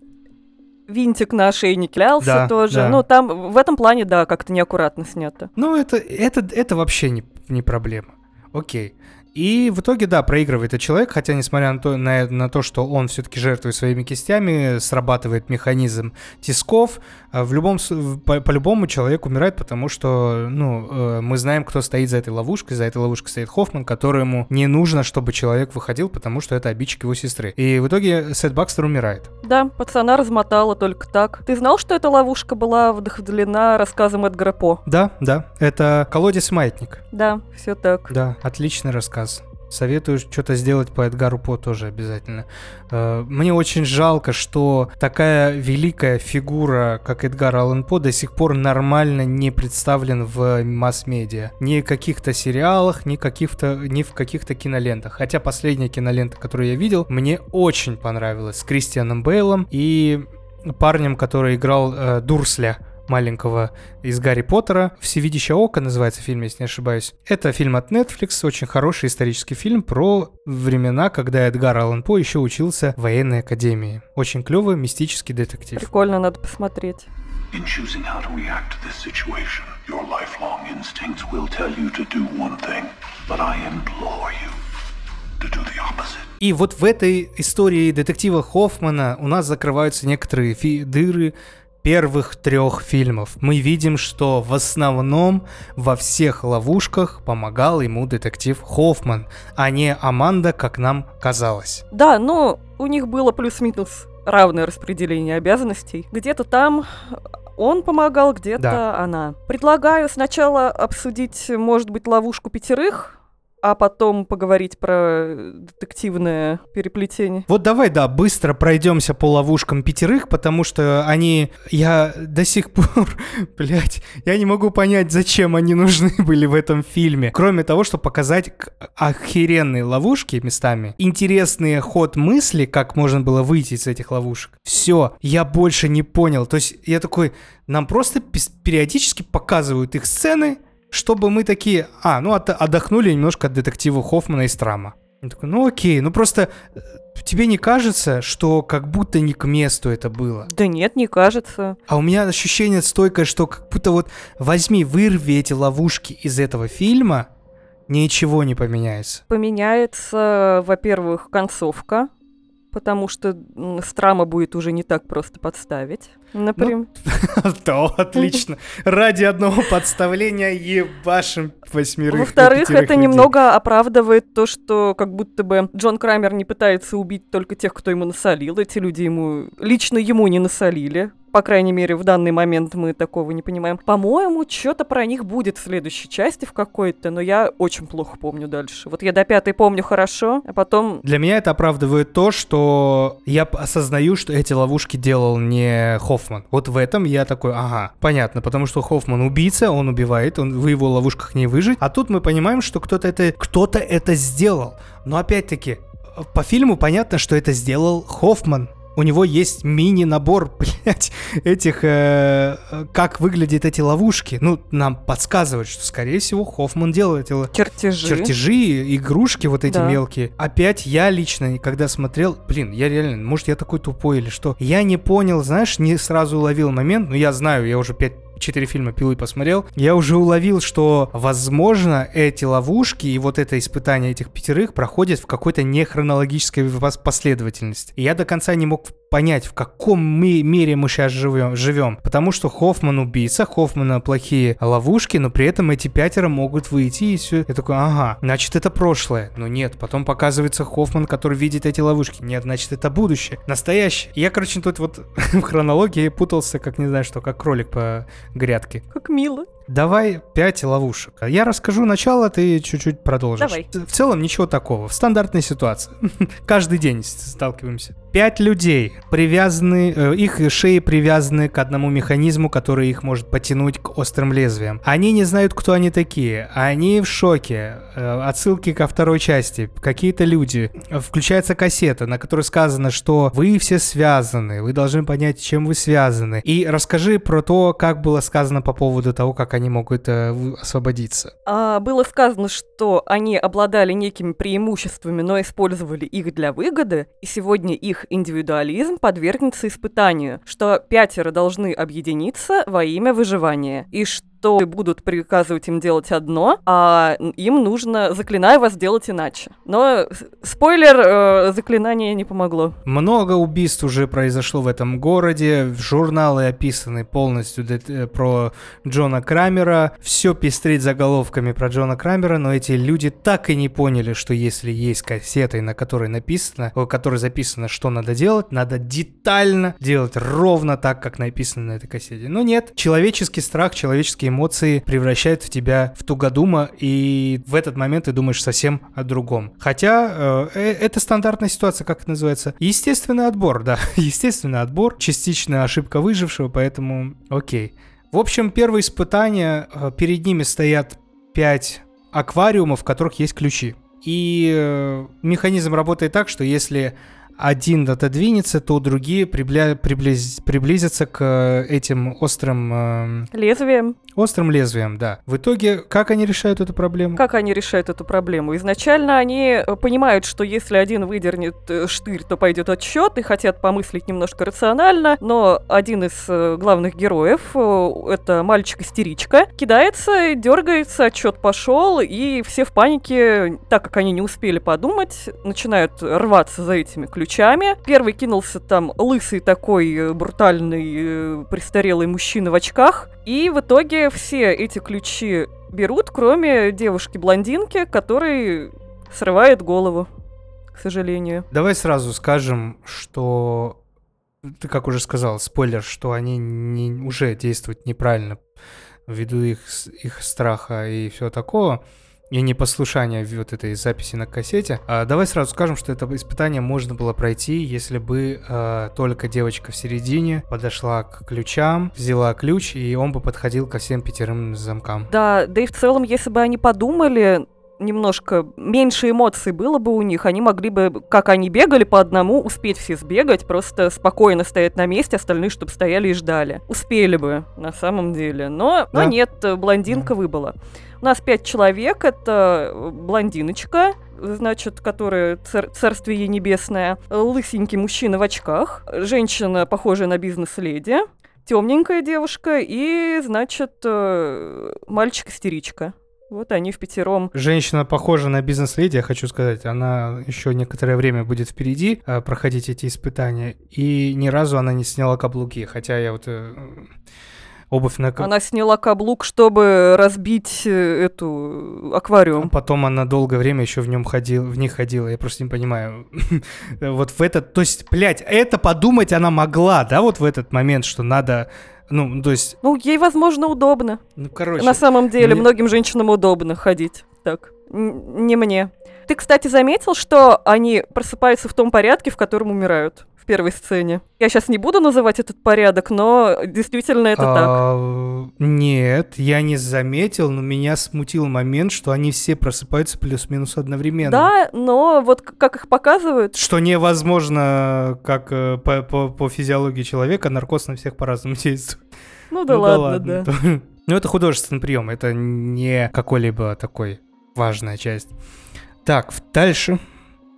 винтик на ошейнике лялся да, тоже. Да. Ну, там в этом плане, да, как-то неаккуратно снято.
Ну, это, это, это вообще не, не проблема. Окей. И в итоге, да, проигрывает этот человек, хотя, несмотря на то, на, на то что он все-таки жертвует своими кистями, срабатывает механизм тисков, а в любом, по, по-любому человек умирает, потому что, ну, э, мы знаем, кто стоит за этой ловушкой, за этой ловушкой стоит Хоффман, которому не нужно, чтобы человек выходил, потому что это обидчик его сестры. И в итоге Сет Бакстер умирает.
Да, пацана размотала только так. Ты знал, что эта ловушка была вдохновлена рассказом Эдгара По?
Да, да, это колодец-маятник.
Да, все так.
Да, отличный рассказ. Советую что-то сделать по Эдгару По тоже обязательно. Э, мне очень жалко, что такая великая фигура, как Эдгар Аллен По, до сих пор нормально не представлен в масс-медиа. Ни в каких-то сериалах, ни, каких-то, ни в каких-то кинолентах. Хотя последняя кинолента, которую я видел, мне очень понравилась. С Кристианом Бейлом и парнем, который играл э, Дурсля маленького из Гарри Поттера. «Всевидящее око» называется фильм, если не ошибаюсь. Это фильм от Netflix, очень хороший исторический фильм про времена, когда Эдгар Аллан По еще учился в военной академии. Очень клевый мистический детектив.
Прикольно, надо посмотреть. In
choosing how to react to this situation, your lifelong instincts will tell you to do one thing, but I implore you to do the opposite. И вот в этой истории детектива Хоффмана у нас закрываются некоторые дыры, первых трех фильмов мы видим, что в основном во всех ловушках помогал ему детектив Хоффман, а не Аманда, как нам казалось.
Да, но у них было плюс-минус равное распределение обязанностей. Где-то там он помогал, где-то да. она. Предлагаю сначала обсудить, может быть, ловушку пятерых, а потом поговорить про детективное переплетение.
Вот давай, да, быстро пройдемся по ловушкам пятерых, потому что они... Я до сих пор, блядь, я не могу понять, зачем они нужны были в этом фильме. Кроме того, чтобы показать охеренные ловушки местами, интересный ход мысли, как можно было выйти из этих ловушек. Все, я больше не понял. То есть я такой, нам просто периодически показывают их сцены, чтобы мы такие, а, ну от, отдохнули немножко от детектива Хоффмана и Страма. Я такой, ну окей, ну просто э, тебе не кажется, что как будто не к месту это было?
Да нет, не кажется.
А у меня ощущение стойкое, что как будто вот возьми, вырви эти ловушки из этого фильма, ничего не поменяется.
Поменяется, во-первых, концовка, потому что Страма будет уже не так просто подставить. Например.
Ну, то, отлично. Ради одного подставления ебашим восьмерых.
Во-вторых, это немного оправдывает то, что как будто бы Джон Крамер не пытается убить только тех, кто ему насолил. Эти люди ему лично ему не насолили. По крайней мере, в данный момент мы такого не понимаем. По-моему, что-то про них будет в следующей части в какой-то, но я очень плохо помню дальше. Вот я до пятой помню хорошо, а потом...
Для меня это оправдывает то, что я осознаю, что эти ловушки делал не Хоффман. Вот в этом я такой, ага, понятно, потому что Хоффман убийца, он убивает, он в его ловушках не выжить. А тут мы понимаем, что кто-то это, кто-то это сделал. Но опять-таки, по фильму понятно, что это сделал Хоффман у него есть мини-набор, блядь, этих, э, как выглядят эти ловушки. Ну, нам подсказывают, что, скорее всего, Хоффман делал эти
чертежи,
чертежи игрушки вот эти да. мелкие. Опять я лично, когда смотрел, блин, я реально, может, я такой тупой или что, я не понял, знаешь, не сразу уловил момент, но я знаю, я уже пять четыре фильма «Пилы» посмотрел, я уже уловил, что, возможно, эти ловушки и вот это испытание этих пятерых проходят в какой-то нехронологической последовательности. И я до конца не мог понять, в каком мы мире мы сейчас живем, живем. Потому что Хоффман убийца, Хоффмана плохие ловушки, но при этом эти пятеро могут выйти и все. Я такой, ага, значит это прошлое. Но нет, потом показывается Хоффман, который видит эти ловушки. Нет, значит это будущее. Настоящее. я, короче, тут вот в хронологии путался, как не знаю что, как кролик по грядке.
Как мило.
Давай пять ловушек. Я расскажу начало, ты чуть-чуть продолжишь.
Давай.
В целом ничего такого. В стандартной ситуации. Каждый день сталкиваемся. Пять людей привязаны, э, их шеи привязаны к одному механизму, который их может потянуть к острым лезвиям. Они не знают, кто они такие. Они в шоке. Э, отсылки ко второй части. Какие-то люди. Включается кассета, на которой сказано, что вы все связаны. Вы должны понять, чем вы связаны. И расскажи про то, как было сказано по поводу того, как они могут э, освободиться.
А, было сказано, что они обладали некими преимуществами, но использовали их для выгоды, и сегодня их индивидуализм подвергнется испытанию, что пятеро должны объединиться во имя выживания, и что что будут приказывать им делать одно, а им нужно, заклинаю вас, сделать иначе. Но спойлер, э, заклинание не помогло.
Много убийств уже произошло в этом городе, журналы описаны полностью э, про Джона Крамера, все пестрит заголовками про Джона Крамера, но эти люди так и не поняли, что если есть кассеты, на которой написано, в которой записано, что надо делать, надо детально делать ровно так, как написано на этой кассете. Но нет, человеческий страх, человеческие эмоции превращают в тебя в тугодума, и в этот момент ты думаешь совсем о другом. Хотя э, э, это стандартная ситуация, как это называется? Естественный отбор, да, естественный отбор, частичная ошибка выжившего, поэтому окей. В общем, первое испытание, э, перед ними стоят пять аквариумов, в которых есть ключи. И э, механизм работает так, что если один отодвинется, то другие прибля... приблиз... приблизятся к э, этим острым...
Э... Лезвиям.
Острым лезвием, да. В итоге, как они решают эту проблему?
Как они решают эту проблему? Изначально они э, понимают, что если один выдернет э, штырь, то пойдет отсчет, и хотят помыслить немножко рационально, но один из главных героев, это мальчик-истеричка, кидается, дергается, отчет пошел, и все в панике, так как они не успели подумать, начинают рваться за этими ключами. Первый кинулся там лысый такой э, брутальный э, престарелый мужчина в очках. И в итоге все эти ключи берут, кроме девушки-блондинки, которой срывает голову, к сожалению.
Давай сразу скажем, что ты как уже сказал, спойлер, что они не, уже действуют неправильно ввиду их, их страха и всего такого. И непослушание вот этой записи на кассете. А, давай сразу скажем, что это испытание можно было пройти, если бы а, только девочка в середине подошла к ключам, взяла ключ, и он бы подходил ко всем пятерым замкам.
Да, да и в целом, если бы они подумали, немножко меньше эмоций было бы у них, они могли бы, как они бегали по одному, успеть все сбегать, просто спокойно стоять на месте, остальные, чтобы стояли и ждали. Успели бы, на самом деле. Но, да. но нет, блондинка да. выбыла. Нас пять человек, это блондиночка, значит, которая цар царствие ей небесное, лысенький мужчина в очках, женщина, похожая на бизнес-леди, темненькая девушка и, значит, э, мальчик-истеричка. Вот они в пятером.
Женщина похожа на бизнес-леди, я хочу сказать. Она еще некоторое время будет впереди э, проходить эти испытания. И ни разу она не сняла каблуки. Хотя я вот... Э, обувь на...
Она сняла каблук, чтобы разбить э, эту аквариум. А
потом она долгое время еще в нем ходила, в них ходила. Я просто не понимаю. вот в этот... То есть, блядь, это подумать она могла, да, вот в этот момент, что надо ну, то есть...
Ну, ей, возможно, удобно.
Ну, короче...
На самом деле, мне... многим женщинам удобно ходить так. Н- не мне. Ты, кстати, заметил, что они просыпаются в том порядке, в котором умирают? в первой сцене. Я сейчас не буду называть этот порядок, но действительно это а,
так. Нет, я не заметил, но меня смутил момент, что они все просыпаются плюс-минус одновременно.
Да, но вот как их показывают.
Что невозможно, как э, по, по, по физиологии человека, наркоз на всех по-разному действует.
Ну да ну, ладно, да. да.
Ну это художественный прием, это не какой-либо такой важная часть. Так, дальше.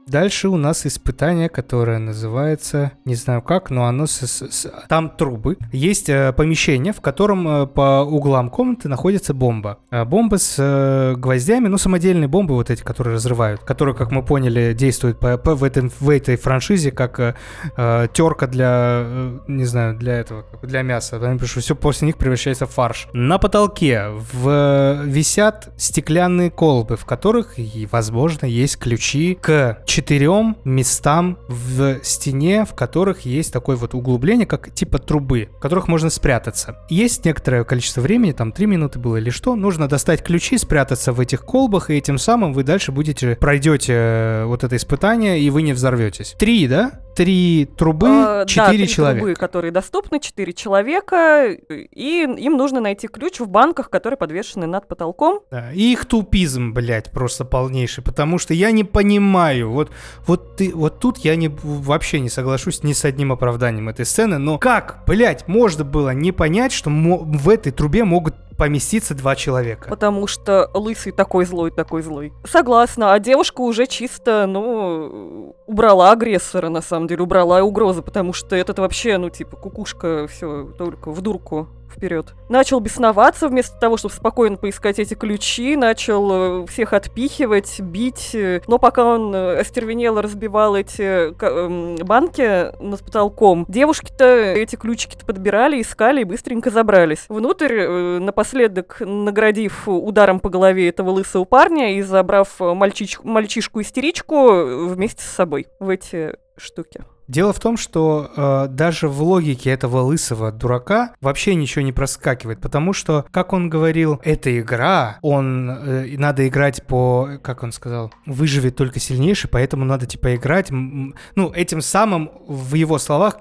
Дальше у нас испытание, которое называется, не знаю как, но оно с, с, с, там трубы. Есть э, помещение, в котором э, по углам комнаты находится бомба. Э, бомба с э, гвоздями, ну самодельные бомбы вот эти, которые разрывают, которые, как мы поняли, действуют по, по, в, этом, в этой франшизе как э, э, терка для, э, не знаю, для этого, для мяса. Потому что все после них превращается в фарш. На потолке в, висят стеклянные колбы, в которых, возможно, есть ключи к четырем местам в стене, в которых есть такое вот углубление, как типа трубы, в которых можно спрятаться. Есть некоторое количество времени, там 3 минуты было или что, нужно достать ключи, спрятаться в этих колбах, и этим самым вы дальше будете, пройдете э, вот это испытание, и вы не взорветесь. Три, да? Три трубы, а, четыре да, человека. трубы,
которые доступны, четыре человека, и им нужно найти ключ в банках, которые подвешены над потолком.
Да, и их тупизм, блядь, просто полнейший, потому что я не понимаю, вот, вот, ты, вот тут я не, вообще не соглашусь ни с одним оправданием этой сцены, но как, блядь, можно было не понять, что в этой трубе могут поместиться два человека.
Потому что лысый такой злой, такой злой. Согласна, а девушка уже чисто, ну, убрала агрессора, на самом деле, убрала угрозы, потому что этот вообще, ну, типа, кукушка, все только в дурку вперед. Начал бесноваться вместо того, чтобы спокойно поискать эти ключи, начал э, всех отпихивать, бить. Э, но пока он э, остервенело разбивал эти эм, банки над потолком, девушки-то эти ключики-то подбирали, искали и быстренько забрались. Внутрь, напоследок наградив ударом по голове этого лысого парня и забрав мальчиш- мальчишку-истеричку вместе с собой в эти штуки.
Дело в том, что э, даже в логике этого лысого дурака вообще ничего не проскакивает, потому что, как он говорил, эта игра, он э, надо играть по, как он сказал, выживет только сильнейший, поэтому надо типа играть, ну этим самым в его словах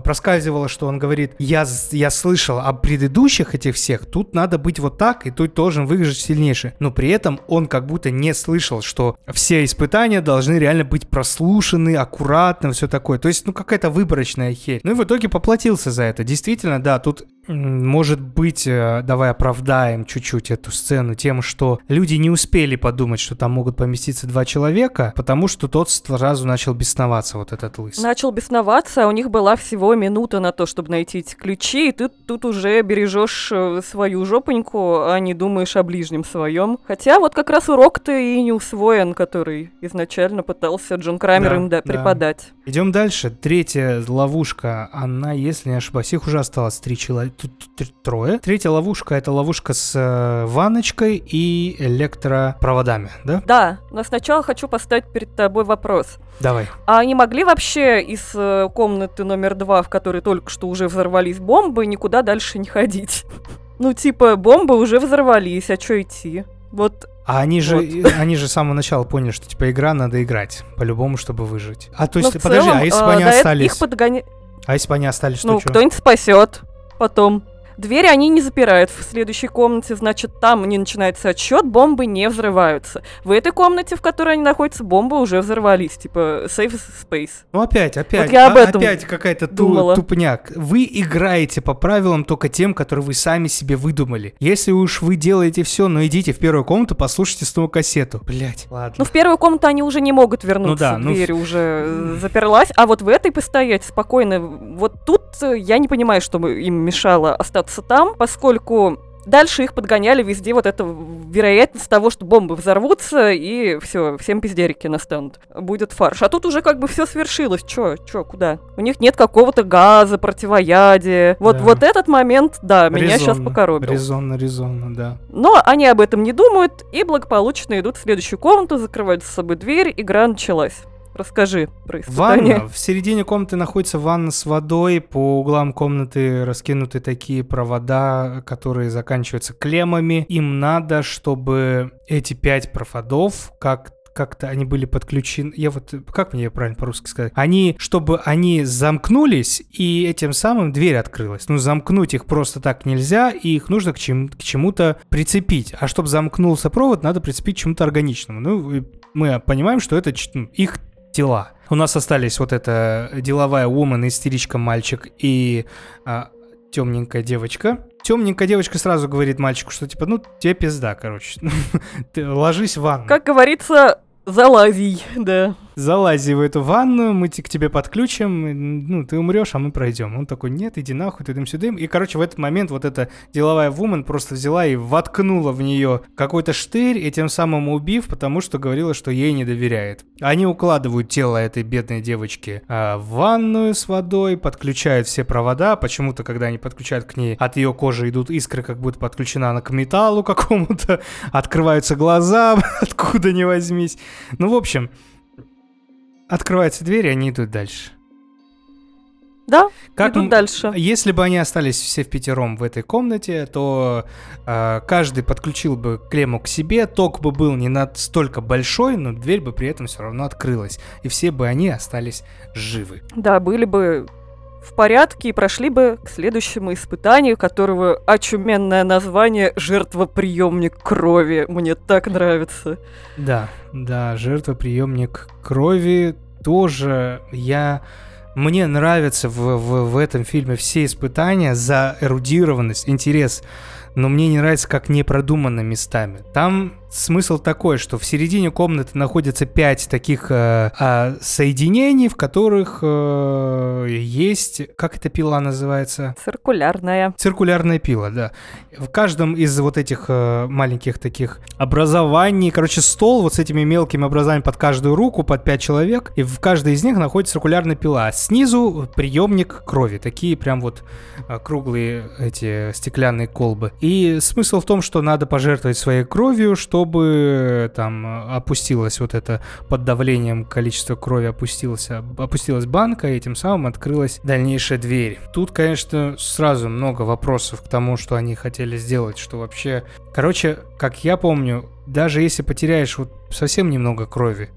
проскальзывало, что он говорит, я, я слышал о предыдущих этих всех, тут надо быть вот так, и тут должен выиграть сильнейший. Но при этом он как будто не слышал, что все испытания должны реально быть прослушаны, аккуратно, все такое. То есть, ну, какая-то выборочная херь. Ну и в итоге поплатился за это. Действительно, да, тут может быть, э, давай оправдаем чуть-чуть эту сцену тем, что люди не успели подумать, что там могут поместиться два человека, потому что тот сразу начал бесноваться, вот этот лыс.
Начал бесноваться, а у них была всего минута на то, чтобы найти эти ключи, и ты тут уже бережешь э, свою жопоньку, а не думаешь о ближнем своем. Хотя вот как раз урок-то и не усвоен, который изначально пытался Джон Крамер да, им да, преподать.
Идем дальше. Третья ловушка, она, если не ошибаюсь, их уже осталось три человека трое. Третья ловушка это ловушка с э, ванночкой и электропроводами, да?
Да, но сначала хочу поставить перед тобой вопрос.
Давай.
А они могли вообще из э, комнаты номер два, в которой только что уже взорвались бомбы, никуда дальше не ходить? Ну, типа, бомбы уже взорвались, а что идти? Вот
А они же, вот. они же с самого начала поняли, что типа игра надо играть по-любому, чтобы выжить. А то есть, Но подожди, целом, а если бы они остались? Их подгоня... А если бы они остались, что
Ну, кто-нибудь спасет потом. Двери они не запирают в следующей комнате, значит, там не начинается отсчет, бомбы не взрываются. В этой комнате, в которой они находятся, бомбы уже взорвались, типа safe space.
Ну опять, опять, вот я об а, этом опять какая-то ту, тупняк. Вы играете по правилам только тем, которые вы сами себе выдумали. Если уж вы делаете все, ну идите в первую комнату, послушайте снова кассету. Блять, ладно.
Ну в первую комнату они уже не могут вернуться, ну, да, ну дверь ну... уже заперлась, а вот в этой постоять спокойно, вот тут я не понимаю, что им мешало остаться остаться там, поскольку дальше их подгоняли везде вот эта вероятность того, что бомбы взорвутся, и все, всем пиздерики настанут. Будет фарш. А тут уже как бы все свершилось. Чё, чё, куда? У них нет какого-то газа, противоядия. Вот, да. вот этот момент, да, резонно, меня сейчас покоробил.
Резонно, резонно, да.
Но они об этом не думают и благополучно идут в следующую комнату, закрывают с собой дверь, игра началась. Расскажи про испытание.
Ванна. В середине комнаты находится ванна с водой. По углам комнаты раскинуты такие провода, которые заканчиваются клеммами. Им надо, чтобы эти пять проводов как как-то они были подключены. Я вот, как мне правильно по-русски сказать? Они, чтобы они замкнулись, и этим самым дверь открылась. Ну, замкнуть их просто так нельзя, и их нужно к, чем- к чему-то прицепить. А чтобы замкнулся провод, надо прицепить к чему-то органичному. Ну, мы понимаем, что это ну, их тела. У нас остались вот эта деловая woman, истеричка мальчик и а, темненькая девочка. Темненькая девочка сразу говорит мальчику, что типа, ну, тебе пизда, короче. Ложись в ванну.
Как говорится, залази, да
залази в эту ванну, мы к тебе подключим, ну, ты умрешь, а мы пройдем. Он такой, нет, иди нахуй, ты дым сюда. И, короче, в этот момент вот эта деловая вумен просто взяла и воткнула в нее какой-то штырь, и тем самым убив, потому что говорила, что ей не доверяет. Они укладывают тело этой бедной девочки а, в ванную с водой, подключают все провода. Почему-то, когда они подключают к ней, от ее кожи идут искры, как будто подключена она к металлу какому-то. Открываются глаза, откуда ни возьмись. Ну, в общем, Открывается дверь, и они идут дальше.
Да, как идут дальше.
Если бы они остались все в пятером в этой комнате, то э, каждый подключил бы клемму к себе, ток бы был не настолько большой, но дверь бы при этом все равно открылась, и все бы они остались живы.
Да, были бы в порядке и прошли бы к следующему испытанию, которого очуменное название «Жертвоприемник крови». Мне так нравится.
Да, да, жертвоприемник крови тоже я... Мне нравятся в, в, в этом фильме все испытания за эрудированность, интерес, но мне не нравится, как не продумано местами. Там смысл такой, что в середине комнаты находится пять таких э, э, соединений, в которых э, есть, как эта пила называется?
Циркулярная.
Циркулярная пила, да. В каждом из вот этих э, маленьких таких образований, короче, стол вот с этими мелкими образованиями под каждую руку, под пять человек, и в каждой из них находится циркулярная пила. Снизу приемник крови, такие прям вот э, круглые эти стеклянные колбы. И смысл в том, что надо пожертвовать своей кровью, чтобы чтобы там опустилась вот это под давлением количество крови опустилась, опустилась банка, и тем самым открылась дальнейшая дверь. Тут, конечно, сразу много вопросов к тому, что они хотели сделать, что вообще... Короче, как я помню, даже если потеряешь вот совсем немного крови,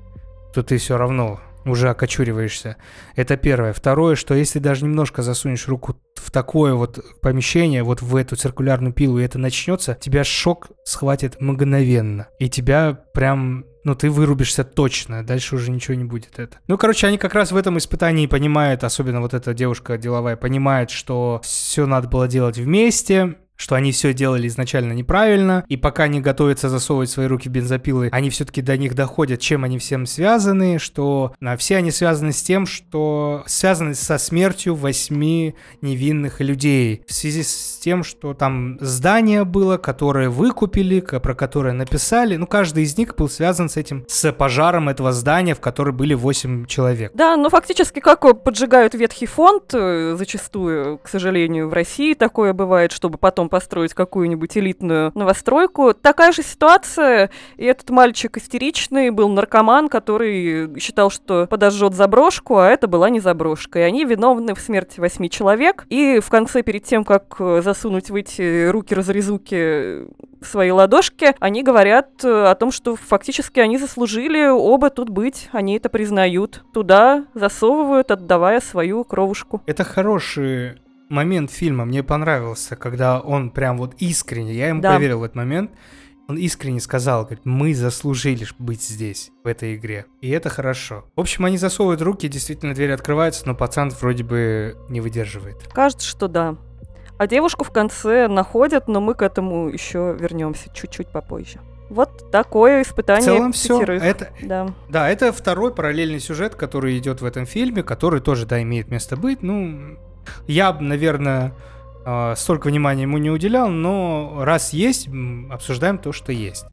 то ты все равно уже окочуриваешься. Это первое. Второе, что если даже немножко засунешь руку в такое вот помещение, вот в эту циркулярную пилу, и это начнется, тебя шок схватит мгновенно. И тебя прям ну, ты вырубишься точно, дальше уже ничего не будет это. Ну, короче, они как раз в этом испытании понимают, особенно вот эта девушка деловая, понимает, что все надо было делать вместе, что они все делали изначально неправильно, и пока не готовятся засовывать свои руки в бензопилы, они все-таки до них доходят, чем они всем связаны, что а, все они связаны с тем, что связаны со смертью восьми невинных людей. В связи с тем, что там здание было, которое выкупили, про которое написали, ну, каждый из них был связан с этим, с пожаром этого здания, в котором были восемь человек.
Да, но фактически как поджигают ветхий фонд, э, зачастую, к сожалению, в России такое бывает, чтобы потом построить какую-нибудь элитную новостройку. Такая же ситуация, и этот мальчик истеричный был наркоман, который считал, что подожжет заброшку, а это была не заброшка. И они виновны в смерти восьми человек. И в конце, перед тем, как засунуть в эти руки-разрезуки свои ладошки, они говорят о том, что фактически они заслужили оба тут быть, они это признают. Туда засовывают, отдавая свою кровушку.
Это хороший момент фильма мне понравился, когда он прям вот искренне, я ему да. поверил в этот момент, он искренне сказал, говорит, мы заслужили быть здесь, в этой игре. И это хорошо. В общем, они засовывают руки, действительно дверь открывается, но пацан вроде бы не выдерживает.
Кажется, что да. А девушку в конце находят, но мы к этому еще вернемся чуть-чуть попозже. Вот такое испытание. В
целом все. Это, да. да, это второй параллельный сюжет, который идет в этом фильме, который тоже, да, имеет место быть. Ну, я, наверное, а, столько внимания ему не уделял, но раз есть, обсуждаем то, что есть.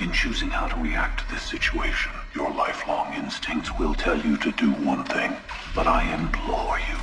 In choosing how to react to this situation, your lifelong instincts will tell you to do one thing, but I implore you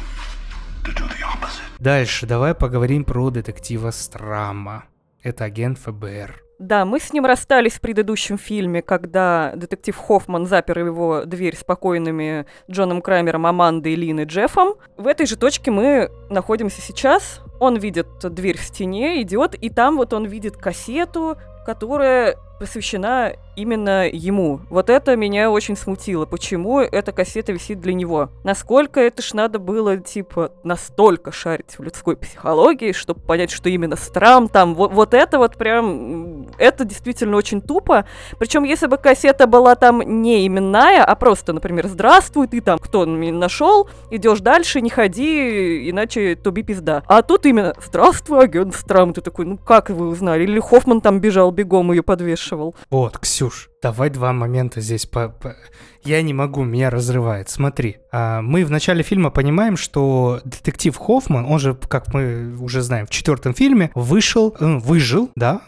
to do the opposite. Дальше давай поговорим про детектива Страма. Это агент ФБР.
Да, мы с ним расстались в предыдущем фильме, когда детектив Хоффман запер его дверь спокойными Джоном Крамером, Амандой, Лин и Джеффом. В этой же точке мы находимся сейчас. Он видит дверь в стене, идет, и там вот он видит кассету, которая посвящена именно ему. Вот это меня очень смутило. Почему эта кассета висит для него? Насколько это ж надо было, типа, настолько шарить в людской психологии, чтобы понять, что именно Страм там, вот, вот это вот прям, это действительно очень тупо. Причем, если бы кассета была там не именная, а просто, например, «Здравствуй, ты там, кто нашел, идешь дальше, не ходи, иначе туби пизда». А тут именно «Здравствуй, агент Страм». Ты такой, ну как вы узнали? Или Хоффман там бежал бегом ее подвешивал.
Вот, Ксюш, давай два момента здесь по... по... Я не могу, меня разрывает. Смотри, а, мы в начале фильма понимаем, что детектив Хоффман, он же, как мы уже знаем, в четвертом фильме вышел, э, выжил, да,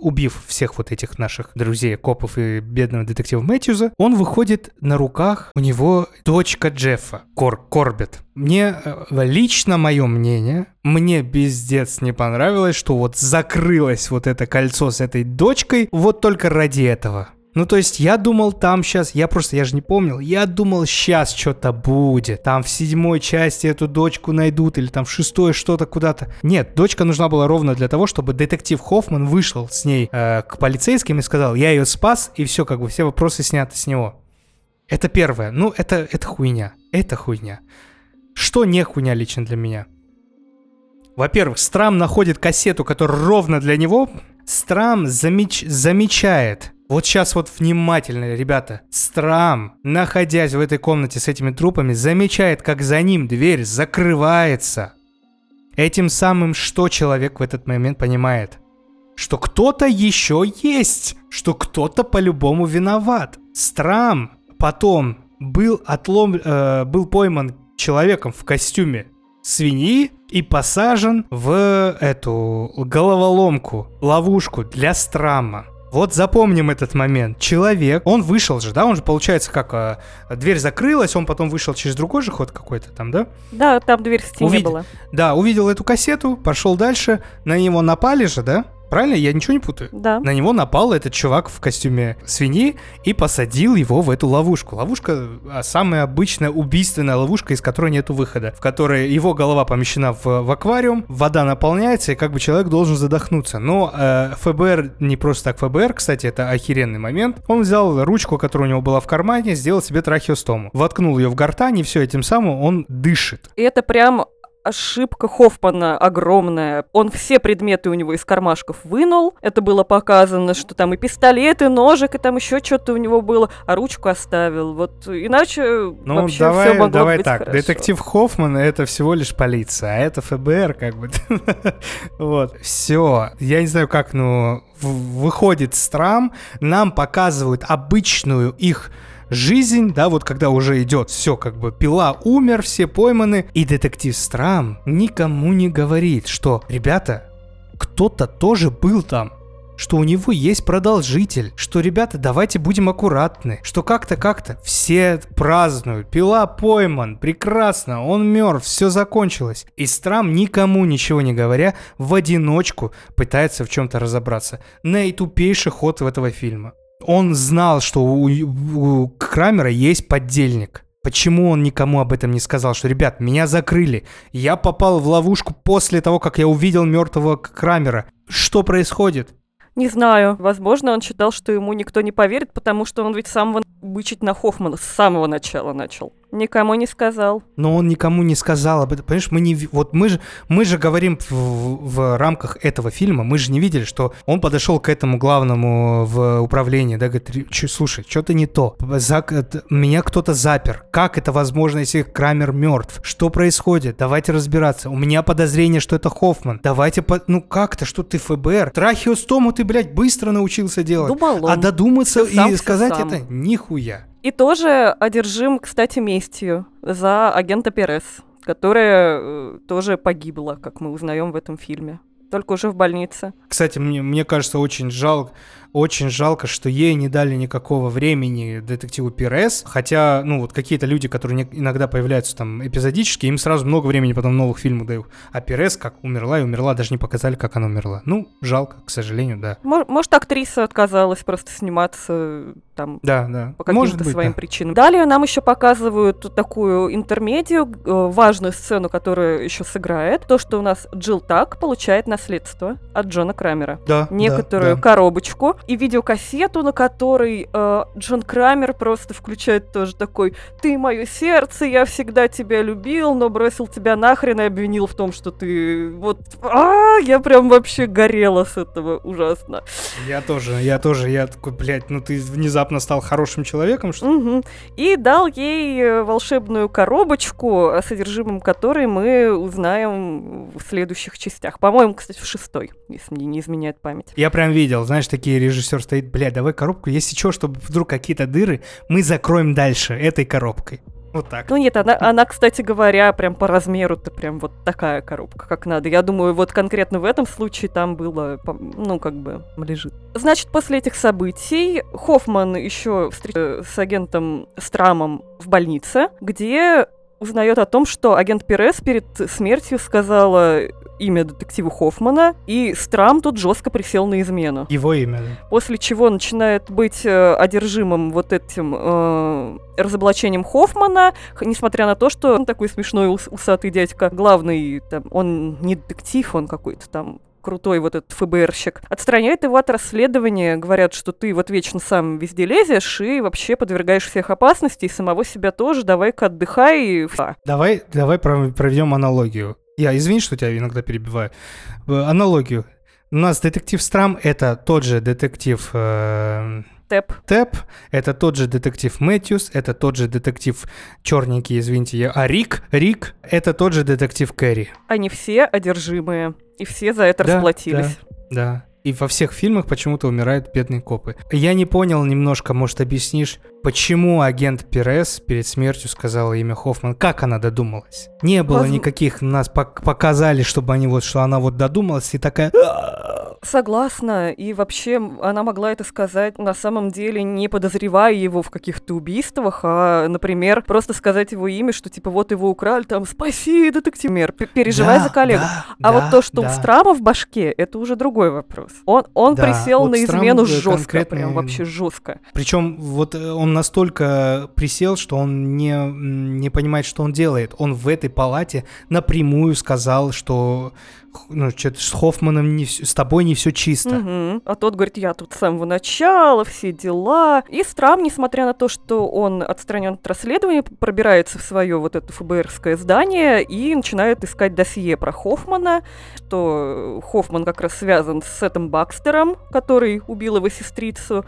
убив всех вот этих наших друзей, копов и бедного детектива Мэтьюза. Он выходит на руках, у него дочка Джеффа, Кор Корбет. Мне, э, лично мое мнение, мне бездец не понравилось, что вот закрылось вот это кольцо с этой дочкой вот только ради этого. Ну, то есть я думал там сейчас, я просто, я же не помнил, я думал сейчас что-то будет. Там в седьмой части эту дочку найдут или там в шестой что-то куда-то. Нет, дочка нужна была ровно для того, чтобы детектив Хоффман вышел с ней э, к полицейским и сказал, я ее спас, и все, как бы все вопросы сняты с него. Это первое. Ну, это, это хуйня. Это хуйня. Что не хуйня лично для меня? Во-первых, Страм находит кассету, которая ровно для него. Страм замеч... замечает вот сейчас вот внимательно, ребята. Страм, находясь в этой комнате с этими трупами, замечает, как за ним дверь закрывается. Этим самым что человек в этот момент понимает? Что кто-то еще есть, что кто-то по-любому виноват. Страм потом был отлом, э, был пойман человеком в костюме свиньи и посажен в эту головоломку, ловушку для Страма. Вот запомним этот момент. Человек, он вышел же, да, он же получается как а, дверь закрылась, он потом вышел через другой же ход какой-то там, да?
Да, там дверь в стене Увид... была.
Да, увидел эту кассету, пошел дальше, на него напали же, да? Правильно? Я ничего не путаю?
Да.
На него напал этот чувак в костюме свиньи и посадил его в эту ловушку. Ловушка а, самая обычная убийственная ловушка, из которой нету выхода. В которой его голова помещена в, в аквариум, вода наполняется, и как бы человек должен задохнуться. Но э, ФБР не просто так ФБР, кстати, это охеренный момент. Он взял ручку, которая у него была в кармане, сделал себе трахеостому. Воткнул ее в гортань, и все, этим самым он дышит.
И это прям ошибка Хоффмана огромная. Он все предметы у него из кармашков вынул. Это было показано, что там и пистолет, и ножик, и там еще что-то у него было, а ручку оставил. Вот иначе ну, вообще давай, все могло давай быть так. Хорошо.
Детектив Хоффман это всего лишь полиция, а это ФБР, как бы. вот. Все. Я не знаю, как, ну, выходит Страм, нам показывают обычную их жизнь, да, вот когда уже идет все, как бы пила умер, все пойманы, и детектив Страм никому не говорит, что, ребята, кто-то тоже был там. что у него есть продолжитель, что, ребята, давайте будем аккуратны, что как-то, как-то все празднуют, пила пойман, прекрасно, он мертв, все закончилось. И Страм, никому ничего не говоря, в одиночку пытается в чем-то разобраться. Наитупейший ход в этого фильма. Он знал, что у, у Крамера есть поддельник. Почему он никому об этом не сказал, что, ребят, меня закрыли, я попал в ловушку после того, как я увидел мертвого Крамера. Что происходит?
Не знаю. Возможно, он считал, что ему никто не поверит, потому что он ведь самого бычить на Хоффмана с самого начала начал. Никому не сказал.
Но он никому не сказал об этом. Понимаешь, мы не... Вот мы же, мы же говорим в, в рамках этого фильма, мы же не видели, что он подошел к этому главному в управлении, да, говорит, слушай, что-то не то. За, меня кто-то запер. Как это возможно, если Крамер мертв? Что происходит? Давайте разбираться. У меня подозрение, что это Хоффман. Давайте, по... ну как-то, что ты ФБР. Трахеостому ты, блядь, быстро научился делать.
Думал он.
А додуматься и сказать сам. это нихуя.
И тоже одержим, кстати, местью за агента Перес, которая э, тоже погибла, как мы узнаем в этом фильме. Только уже в больнице.
Кстати, мне, мне кажется, очень жалко, очень жалко, что ей не дали никакого времени детективу Пирес, хотя, ну, вот какие-то люди, которые не, иногда появляются там эпизодически, им сразу много времени потом новых фильмов дают. А Пирес как умерла и умерла, даже не показали, как она умерла. Ну, жалко, к сожалению, да.
Может, актриса отказалась просто сниматься там
да, да.
по каким-то своим да. причинам. Далее нам еще показывают такую интермедию, э, важную сцену, которую еще сыграет, то, что у нас Джилл Так получает наследство от Джона Крамера.
Да,
Некоторую
да, да.
коробочку и видеокассету, на которой э, Джон Крамер просто включает тоже такой «Ты мое сердце, я всегда тебя любил, но бросил тебя нахрен и обвинил в том, что ты вот... А, я прям вообще горела с этого ужасно».
Я тоже, я тоже, я такой, блядь, ну ты внезапно стал хорошим человеком, что
угу. И дал ей э, волшебную коробочку, о содержимом которой мы узнаем в следующих частях. По-моему, кстати, в шестой, если мне не изменяет память.
Я прям видел, знаешь, такие режиссер стоит, блядь, давай коробку, если что, чтобы вдруг какие-то дыры, мы закроем дальше этой коробкой. Вот так.
Ну нет, она, она, кстати говоря, прям по размеру-то прям вот такая коробка, как надо. Я думаю, вот конкретно в этом случае там было, ну, как бы, лежит. Значит, после этих событий Хоффман еще встречается с агентом Страмом в больнице, где узнает о том, что агент Перес перед смертью сказала имя детектива Хоффмана, и Страм тут жестко присел на измену.
Его имя, да.
После чего начинает быть э, одержимым вот этим э, разоблачением Хоффмана, несмотря на то, что он такой смешной ус усатый дядька, главный, там, он не детектив, он какой-то там крутой вот этот ФБРщик, отстраняет его от расследования, говорят, что ты вот вечно сам везде лезешь и вообще подвергаешь всех опасности, и самого себя тоже, давай-ка отдыхай.
Давай, давай проведем аналогию. Я, извини, что тебя иногда перебиваю. Аналогию. У нас детектив Страм — это тот же детектив... Э,
Тэп.
Тэп. Это тот же детектив Мэтьюс, это тот же детектив черненький, извините, я. А Рик, Рик, это тот же детектив Кэрри.
Они все одержимые, и все за это да, расплатились.
Да, да. И во всех фильмах почему-то умирают бедные копы. Я не понял немножко, может, объяснишь, почему агент Перес перед смертью сказала имя Хоффман? Как она додумалась? Не было Воз... никаких, нас показали, чтобы они вот, что она вот додумалась и такая...
Согласна, и вообще она могла это сказать на самом деле, не подозревая его в каких-то убийствах, а, например, просто сказать его имя, что типа вот его украли, там, спаси, детектив, мер, переживай да, за коллегу. Да, а да, вот то, что да. у Страма в башке, это уже другой вопрос. Он, он да, присел вот на измену жестко, конкретно... прям вообще жестко.
Причем вот э, он настолько присел, что он не, не понимает, что он делает. Он в этой палате напрямую сказал, что ну, что-то с Хоффманом не, с тобой не все чисто.
Угу. А тот говорит, я тут с самого начала, все дела. И Страм, несмотря на то, что он отстранен от расследования, пробирается в свое вот это ФБРское здание и начинает искать досье про Хоффмана, что Хоффман как раз связан с этим Бакстером, который убил его сестрицу,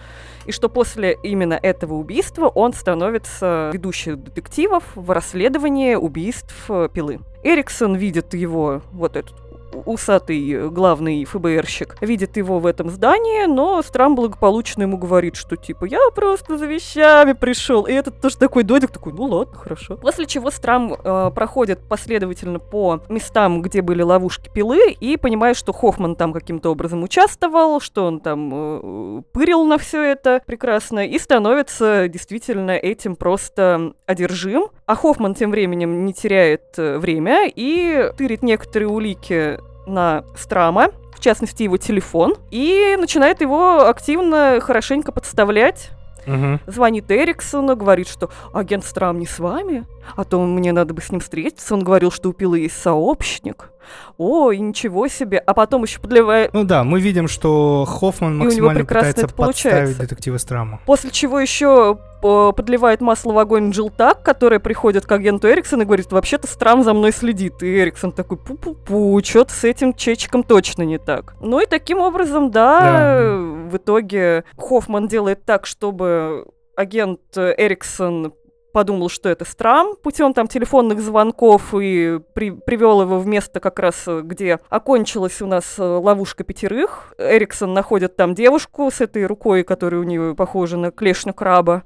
и что после именно этого убийства он становится ведущим детективов в расследовании убийств Пилы. Эриксон видит его вот этот усатый главный ФБРщик, видит его в этом здании, но Страм благополучно ему говорит, что типа я просто за вещами пришел. И этот тоже такой додик, такой, ну ладно, хорошо. После чего Страм э, проходит последовательно по местам, где были ловушки пилы, и понимает, что Хоффман там каким-то образом участвовал, что он там э, пырил на все это прекрасно, и становится действительно этим просто одержим. А Хоффман тем временем не теряет э, время и тырит некоторые улики на Страма, в частности его телефон, и начинает его активно, хорошенько подставлять Угу. Звонит Эриксону, говорит, что агент Страм не с вами, а то мне надо бы с ним встретиться. Он говорил, что у Пилы есть сообщник. Ой, ничего себе. А потом еще подливает...
Ну да, мы видим, что Хоффман максимально пытается подставить получается. детектива Страма.
После чего еще подливает масло в огонь Джилл Так, которая приходит к агенту Эриксона и говорит, вообще-то Страм за мной следит. И Эриксон такой, пу-пу-пу, что-то с этим чечиком точно не так. Ну и таким образом, да, да. в итоге Хоффман делает так, чтобы агент Эриксон подумал, что это Страм путем там телефонных звонков и при, привел его в место как раз, где окончилась у нас э, ловушка пятерых. Эриксон находит там девушку с этой рукой, которая у нее похожа на клешню краба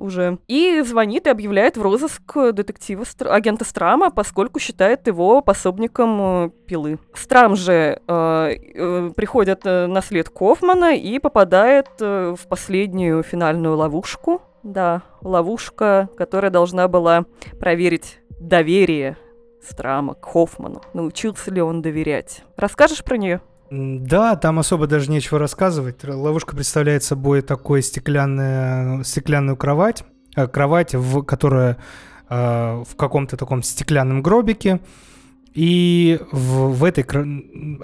уже. И звонит и объявляет в розыск детектива агента Страма, поскольку считает его пособником э, пилы. Страм же э, э, приходит э, на след Кофмана и попадает э, в последнюю финальную ловушку, да, ловушка, которая должна была проверить доверие Страма к Хоффману. Научился ли он доверять? Расскажешь про нее?
Да, там особо даже нечего рассказывать. Ловушка представляет собой такой стеклянную, стеклянную кровать, э, кровать, в, которая э, в каком-то таком стеклянном гробике. И в, в этой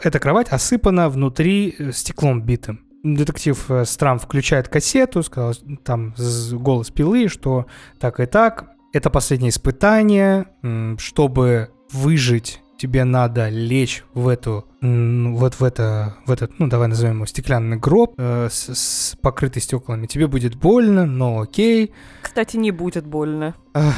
эта кровать осыпана внутри э, стеклом битым детектив э, Страм включает кассету, сказал там голос пилы, что так и так, это последнее испытание, чтобы выжить тебе надо лечь в эту, вот в это, в этот, ну давай назовем его стеклянный гроб э, с, с покрытый стеклами. Тебе будет больно, но окей.
Кстати, не будет больно. Ах,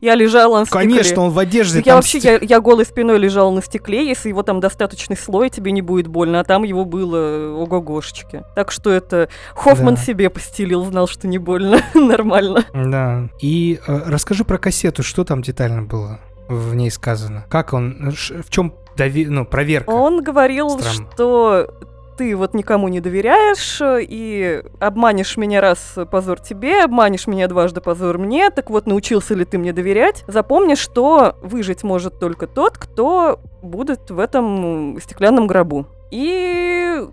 я лежала на
стекле. Конечно, он в одежде.
Я вообще, я, я голой спиной лежала на стекле, если его там достаточный слой, тебе не будет больно, а там его было ого-гошечки. Так что это Хоффман да. себе постелил, знал, что не больно, нормально.
Да. И э, расскажи про кассету, что там детально было в ней сказано? Как он, в чем дови... ну, проверка?
Он говорил, Странно. что ты вот никому не доверяешь э, и обманешь меня раз, позор тебе, обманешь меня дважды, позор мне, так вот научился ли ты мне доверять? Запомни, что выжить может только тот, кто будет в этом стеклянном гробу. И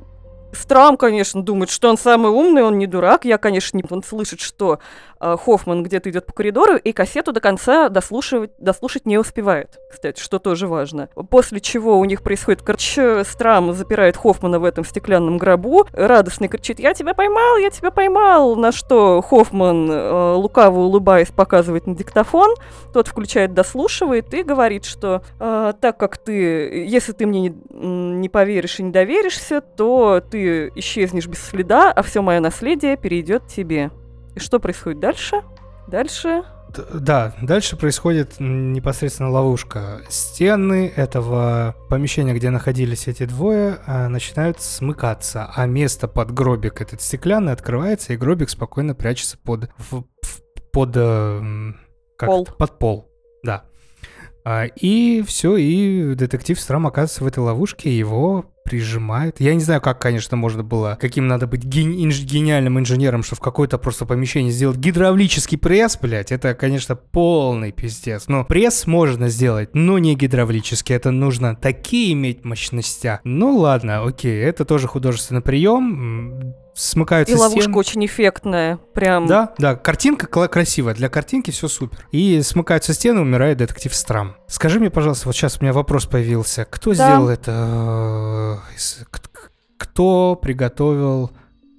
Страм, конечно, думает, что он самый умный, он не дурак. Я, конечно, не... Он слышит, что э, Хоффман где-то идет по коридору, и кассету до конца дослушивать, дослушать не успевает, кстати, что тоже важно. После чего у них происходит корч, Страм запирает Хоффмана в этом стеклянном гробу, радостно кричит «Я тебя поймал, я тебя поймал!» На что Хоффман, э, лукаво улыбаясь, показывает на диктофон, тот включает, дослушивает и говорит, что э, так как ты, если ты мне не, не поверишь и не доверишься, то ты исчезнешь без следа, а все мое наследие перейдет тебе. И что происходит дальше? Дальше
да, дальше происходит непосредственно ловушка. Стены этого помещения, где находились эти двое, а, начинают смыкаться, а место под гробик этот стеклянный открывается, и гробик спокойно прячется под в, под э,
как пол.
под пол, да. А, и все, и детектив Страм оказывается в этой ловушке, его прижимает. Я не знаю, как, конечно, можно было, каким надо быть ген- инж- гениальным инженером, что в какое-то просто помещение сделать гидравлический пресс, блядь, это, конечно, полный пиздец. Но пресс можно сделать, но не гидравлический. Это нужно такие иметь мощности. Ну ладно, окей, это тоже художественный прием смыкаются
И ловушка стены. очень эффектная, прям.
Да, да, картинка красивая, для картинки все супер. И смыкаются стены, умирает детектив Страм. Скажи мне, пожалуйста, вот сейчас у меня вопрос появился. Кто да. сделал это? Кто приготовил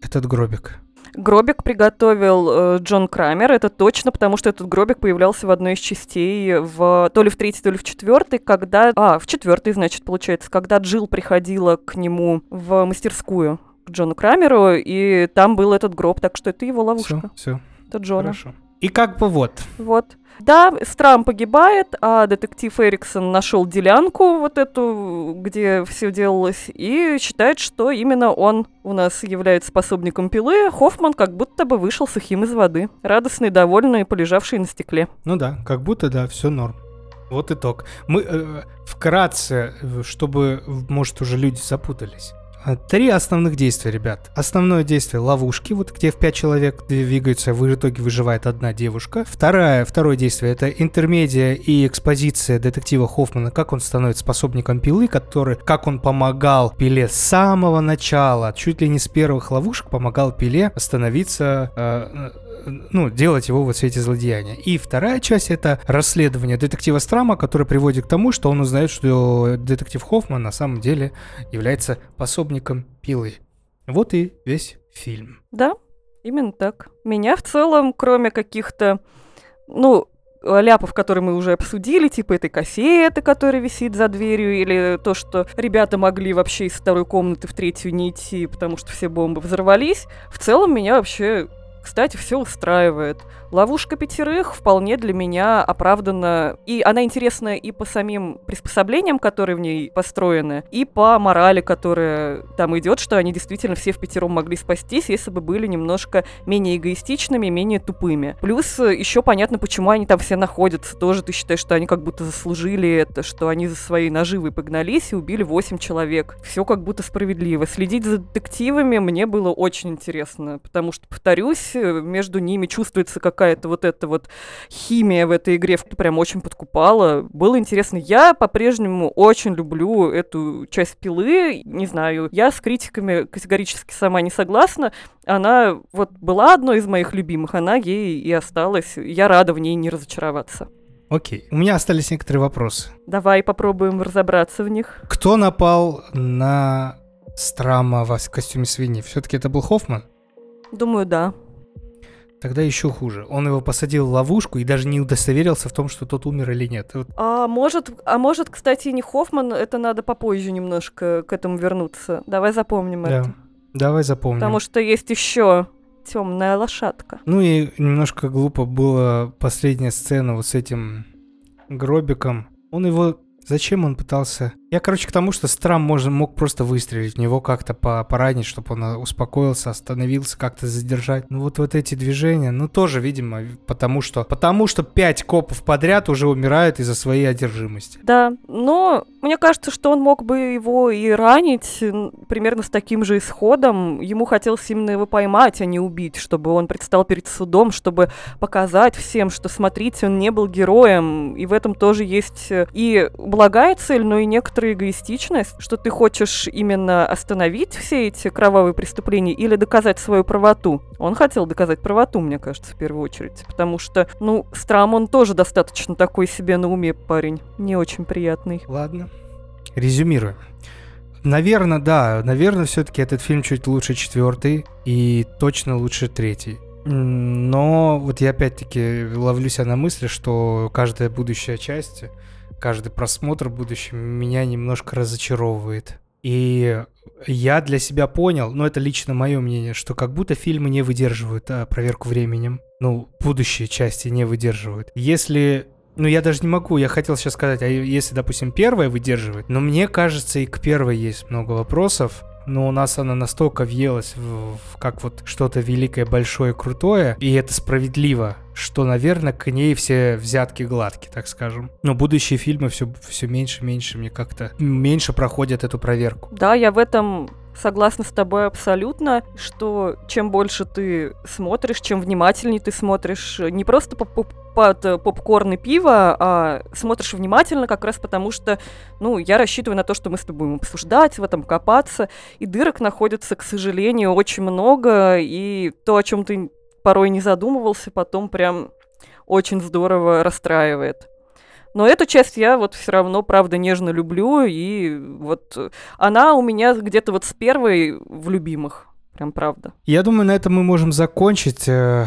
этот гробик?
Гробик приготовил э, Джон Крамер, это точно, потому что этот гробик появлялся в одной из частей, в, то ли в третьей, то ли в четвертой, когда... А, в четвертой, значит, получается, когда Джилл приходила к нему в мастерскую к Джону Крамеру, и там был этот гроб, так что это его ловушка.
Все, все.
Это Джона.
Хорошо. И как бы вот.
Вот. Да, Страм погибает, а детектив Эриксон нашел делянку вот эту, где все делалось, и считает, что именно он у нас является способником пилы. Хоффман как будто бы вышел сухим из воды. Радостный, довольный, полежавший на стекле.
Ну да, как будто да, все норм. Вот итог. Мы э, вкратце, чтобы, может, уже люди запутались. Три основных действия, ребят. Основное действие — ловушки, вот где в пять человек двигаются, в итоге выживает одна девушка. Второе, второе действие — это интермедиа и экспозиция детектива Хоффмана, как он становится способником пилы, который, как он помогал пиле с самого начала, чуть ли не с первых ловушек помогал пиле становиться э, ну, делать его вот все эти злодеяния. И вторая часть — это расследование детектива Страма, которое приводит к тому, что он узнает, что детектив Хоффман на самом деле является пособником пилы. Вот и весь фильм.
Да, именно так. Меня в целом, кроме каких-то, ну, ляпов, которые мы уже обсудили, типа этой кассеты, которая висит за дверью, или то, что ребята могли вообще из второй комнаты в третью не идти, потому что все бомбы взорвались, в целом меня вообще кстати, все устраивает. Ловушка пятерых вполне для меня оправдана. И она интересна и по самим приспособлениям, которые в ней построены, и по морали, которая там идет, что они действительно все в пятером могли спастись, если бы были немножко менее эгоистичными, менее тупыми. Плюс э, еще понятно, почему они там все находятся. Тоже ты считаешь, что они как будто заслужили это, что они за своей наживой погнались и убили 8 человек. Все как будто справедливо. Следить за детективами мне было очень интересно, потому что, повторюсь, между ними чувствуется какая-то вот эта вот химия в этой игре, прям очень подкупала. Было интересно. Я по-прежнему очень люблю эту часть пилы. Не знаю, я с критиками категорически сама не согласна. Она вот была одной из моих любимых, она ей и осталась. Я рада в ней не разочароваться.
Окей. У меня остались некоторые вопросы.
Давай попробуем разобраться в них.
Кто напал на Страма в костюме свиньи? Все-таки это был Хоффман?
Думаю, да.
Тогда еще хуже. Он его посадил в ловушку и даже не удостоверился в том, что тот умер или нет.
А может, а может, кстати, не Хоффман, это надо попозже немножко к этому вернуться. Давай запомним да. это.
Давай запомним.
Потому что есть еще темная лошадка.
Ну и немножко глупо была последняя сцена вот с этим гробиком. Он его Зачем он пытался? Я, короче, к тому, что Страм можно, мог просто выстрелить в него как-то по поранить, чтобы он а, успокоился, остановился, как-то задержать. Ну вот, вот эти движения, ну тоже, видимо, потому что, потому что пять копов подряд уже умирают из-за своей одержимости.
Да, но мне кажется, что он мог бы его и ранить примерно с таким же исходом. Ему хотелось именно его поймать, а не убить, чтобы он предстал перед судом, чтобы показать всем, что, смотрите, он не был героем, и в этом тоже есть э, и благая цель, но и некоторая эгоистичность, что ты хочешь именно остановить все эти кровавые преступления или доказать свою правоту. Он хотел доказать правоту, мне кажется, в первую очередь, потому что, ну, Страм, он тоже достаточно такой себе на уме парень, не очень приятный.
Ладно, резюмируем. Наверное, да, наверное, все-таки этот фильм чуть лучше четвертый и точно лучше третий. Но вот я опять-таки ловлю себя на мысли, что каждая будущая часть каждый просмотр будущем меня немножко разочаровывает. И я для себя понял, но это лично мое мнение, что как будто фильмы не выдерживают а, проверку временем. Ну, будущие части не выдерживают. Если ну, я даже не могу, я хотел сейчас сказать, а если, допустим, первая выдерживает, но мне кажется, и к первой есть много вопросов, но у нас она настолько въелась в, в как вот что-то великое, большое, крутое, и это справедливо, что, наверное, к ней все взятки гладкие, так скажем. Но будущие фильмы все, все меньше, меньше мне как-то меньше проходят эту проверку.
Да, я в этом согласна с тобой абсолютно, что чем больше ты смотришь, чем внимательнее ты смотришь, не просто под попкорн и пиво, а смотришь внимательно как раз потому, что, ну, я рассчитываю на то, что мы с тобой будем обсуждать, в этом копаться, и дырок находится, к сожалению, очень много, и то, о чем ты порой не задумывался, потом прям очень здорово расстраивает. Но эту часть я вот все равно, правда, нежно люблю, и вот она у меня где-то вот с первой в любимых, прям правда.
Я думаю, на этом мы можем закончить. Э,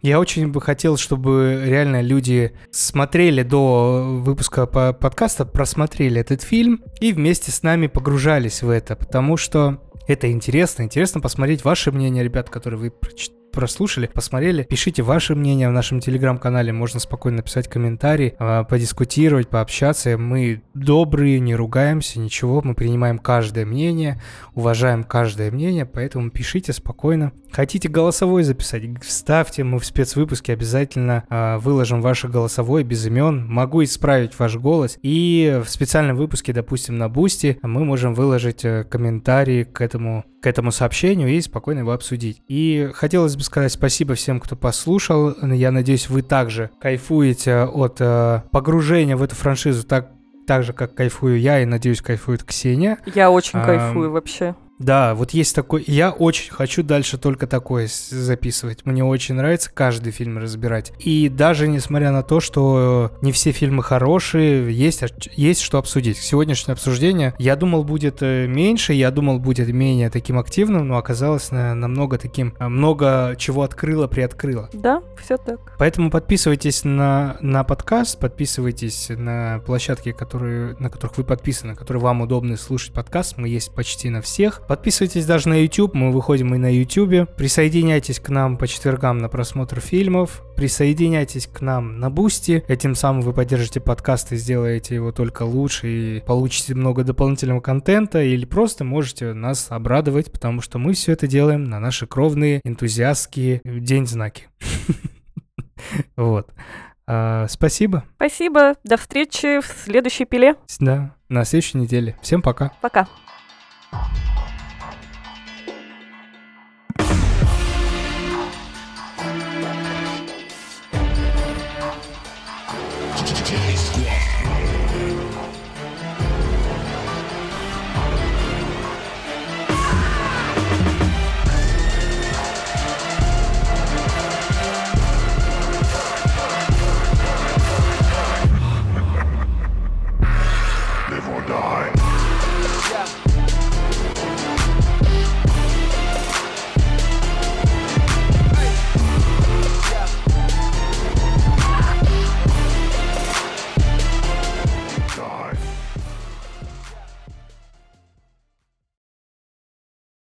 я очень бы хотел, чтобы реально люди смотрели до выпуска по подкаста, просмотрели этот фильм и вместе с нами погружались в это, потому что это интересно. Интересно посмотреть ваше мнение, ребят, которые вы прослушали, посмотрели. Пишите ваше мнение в нашем телеграм-канале. Можно спокойно написать комментарий, а, подискутировать, пообщаться. Мы добрые, не ругаемся, ничего. Мы принимаем каждое мнение, уважаем каждое мнение, поэтому пишите спокойно. Хотите голосовой записать? Вставьте, мы в спецвыпуске обязательно э, выложим ваше голосовое без имен. Могу исправить ваш голос. И в специальном выпуске, допустим, на Бусти, мы можем выложить э, комментарии к этому, к этому сообщению и спокойно его обсудить. И хотелось бы сказать спасибо всем, кто послушал. Я надеюсь, вы также кайфуете от э, погружения в эту франшизу так так же, как кайфую я, и надеюсь, кайфует Ксения.
Я очень а, кайфую вообще.
Да, вот есть такой... Я очень хочу дальше только такое записывать. Мне очень нравится каждый фильм разбирать. И даже несмотря на то, что не все фильмы хорошие, есть, есть что обсудить. Сегодняшнее обсуждение, я думал, будет э, меньше, я думал, будет менее таким активным, но оказалось намного таким... Э, много чего открыло, приоткрыло.
Да, все так.
Поэтому подписывайтесь на, на подкаст, подписывайтесь на площадки, которые, на которых вы подписаны, которые вам удобно слушать подкаст. Мы есть почти на всех. Подписывайтесь даже на YouTube, мы выходим и на YouTube. Присоединяйтесь к нам по четвергам на просмотр фильмов. Присоединяйтесь к нам на Бусти. Этим самым вы поддержите подкаст и сделаете его только лучше и получите много дополнительного контента или просто можете нас обрадовать, потому что мы все это делаем на наши кровные энтузиастские дензнаки. Вот. А, спасибо.
Спасибо. До встречи в следующей пиле.
Да, на следующей неделе. Всем пока.
Пока.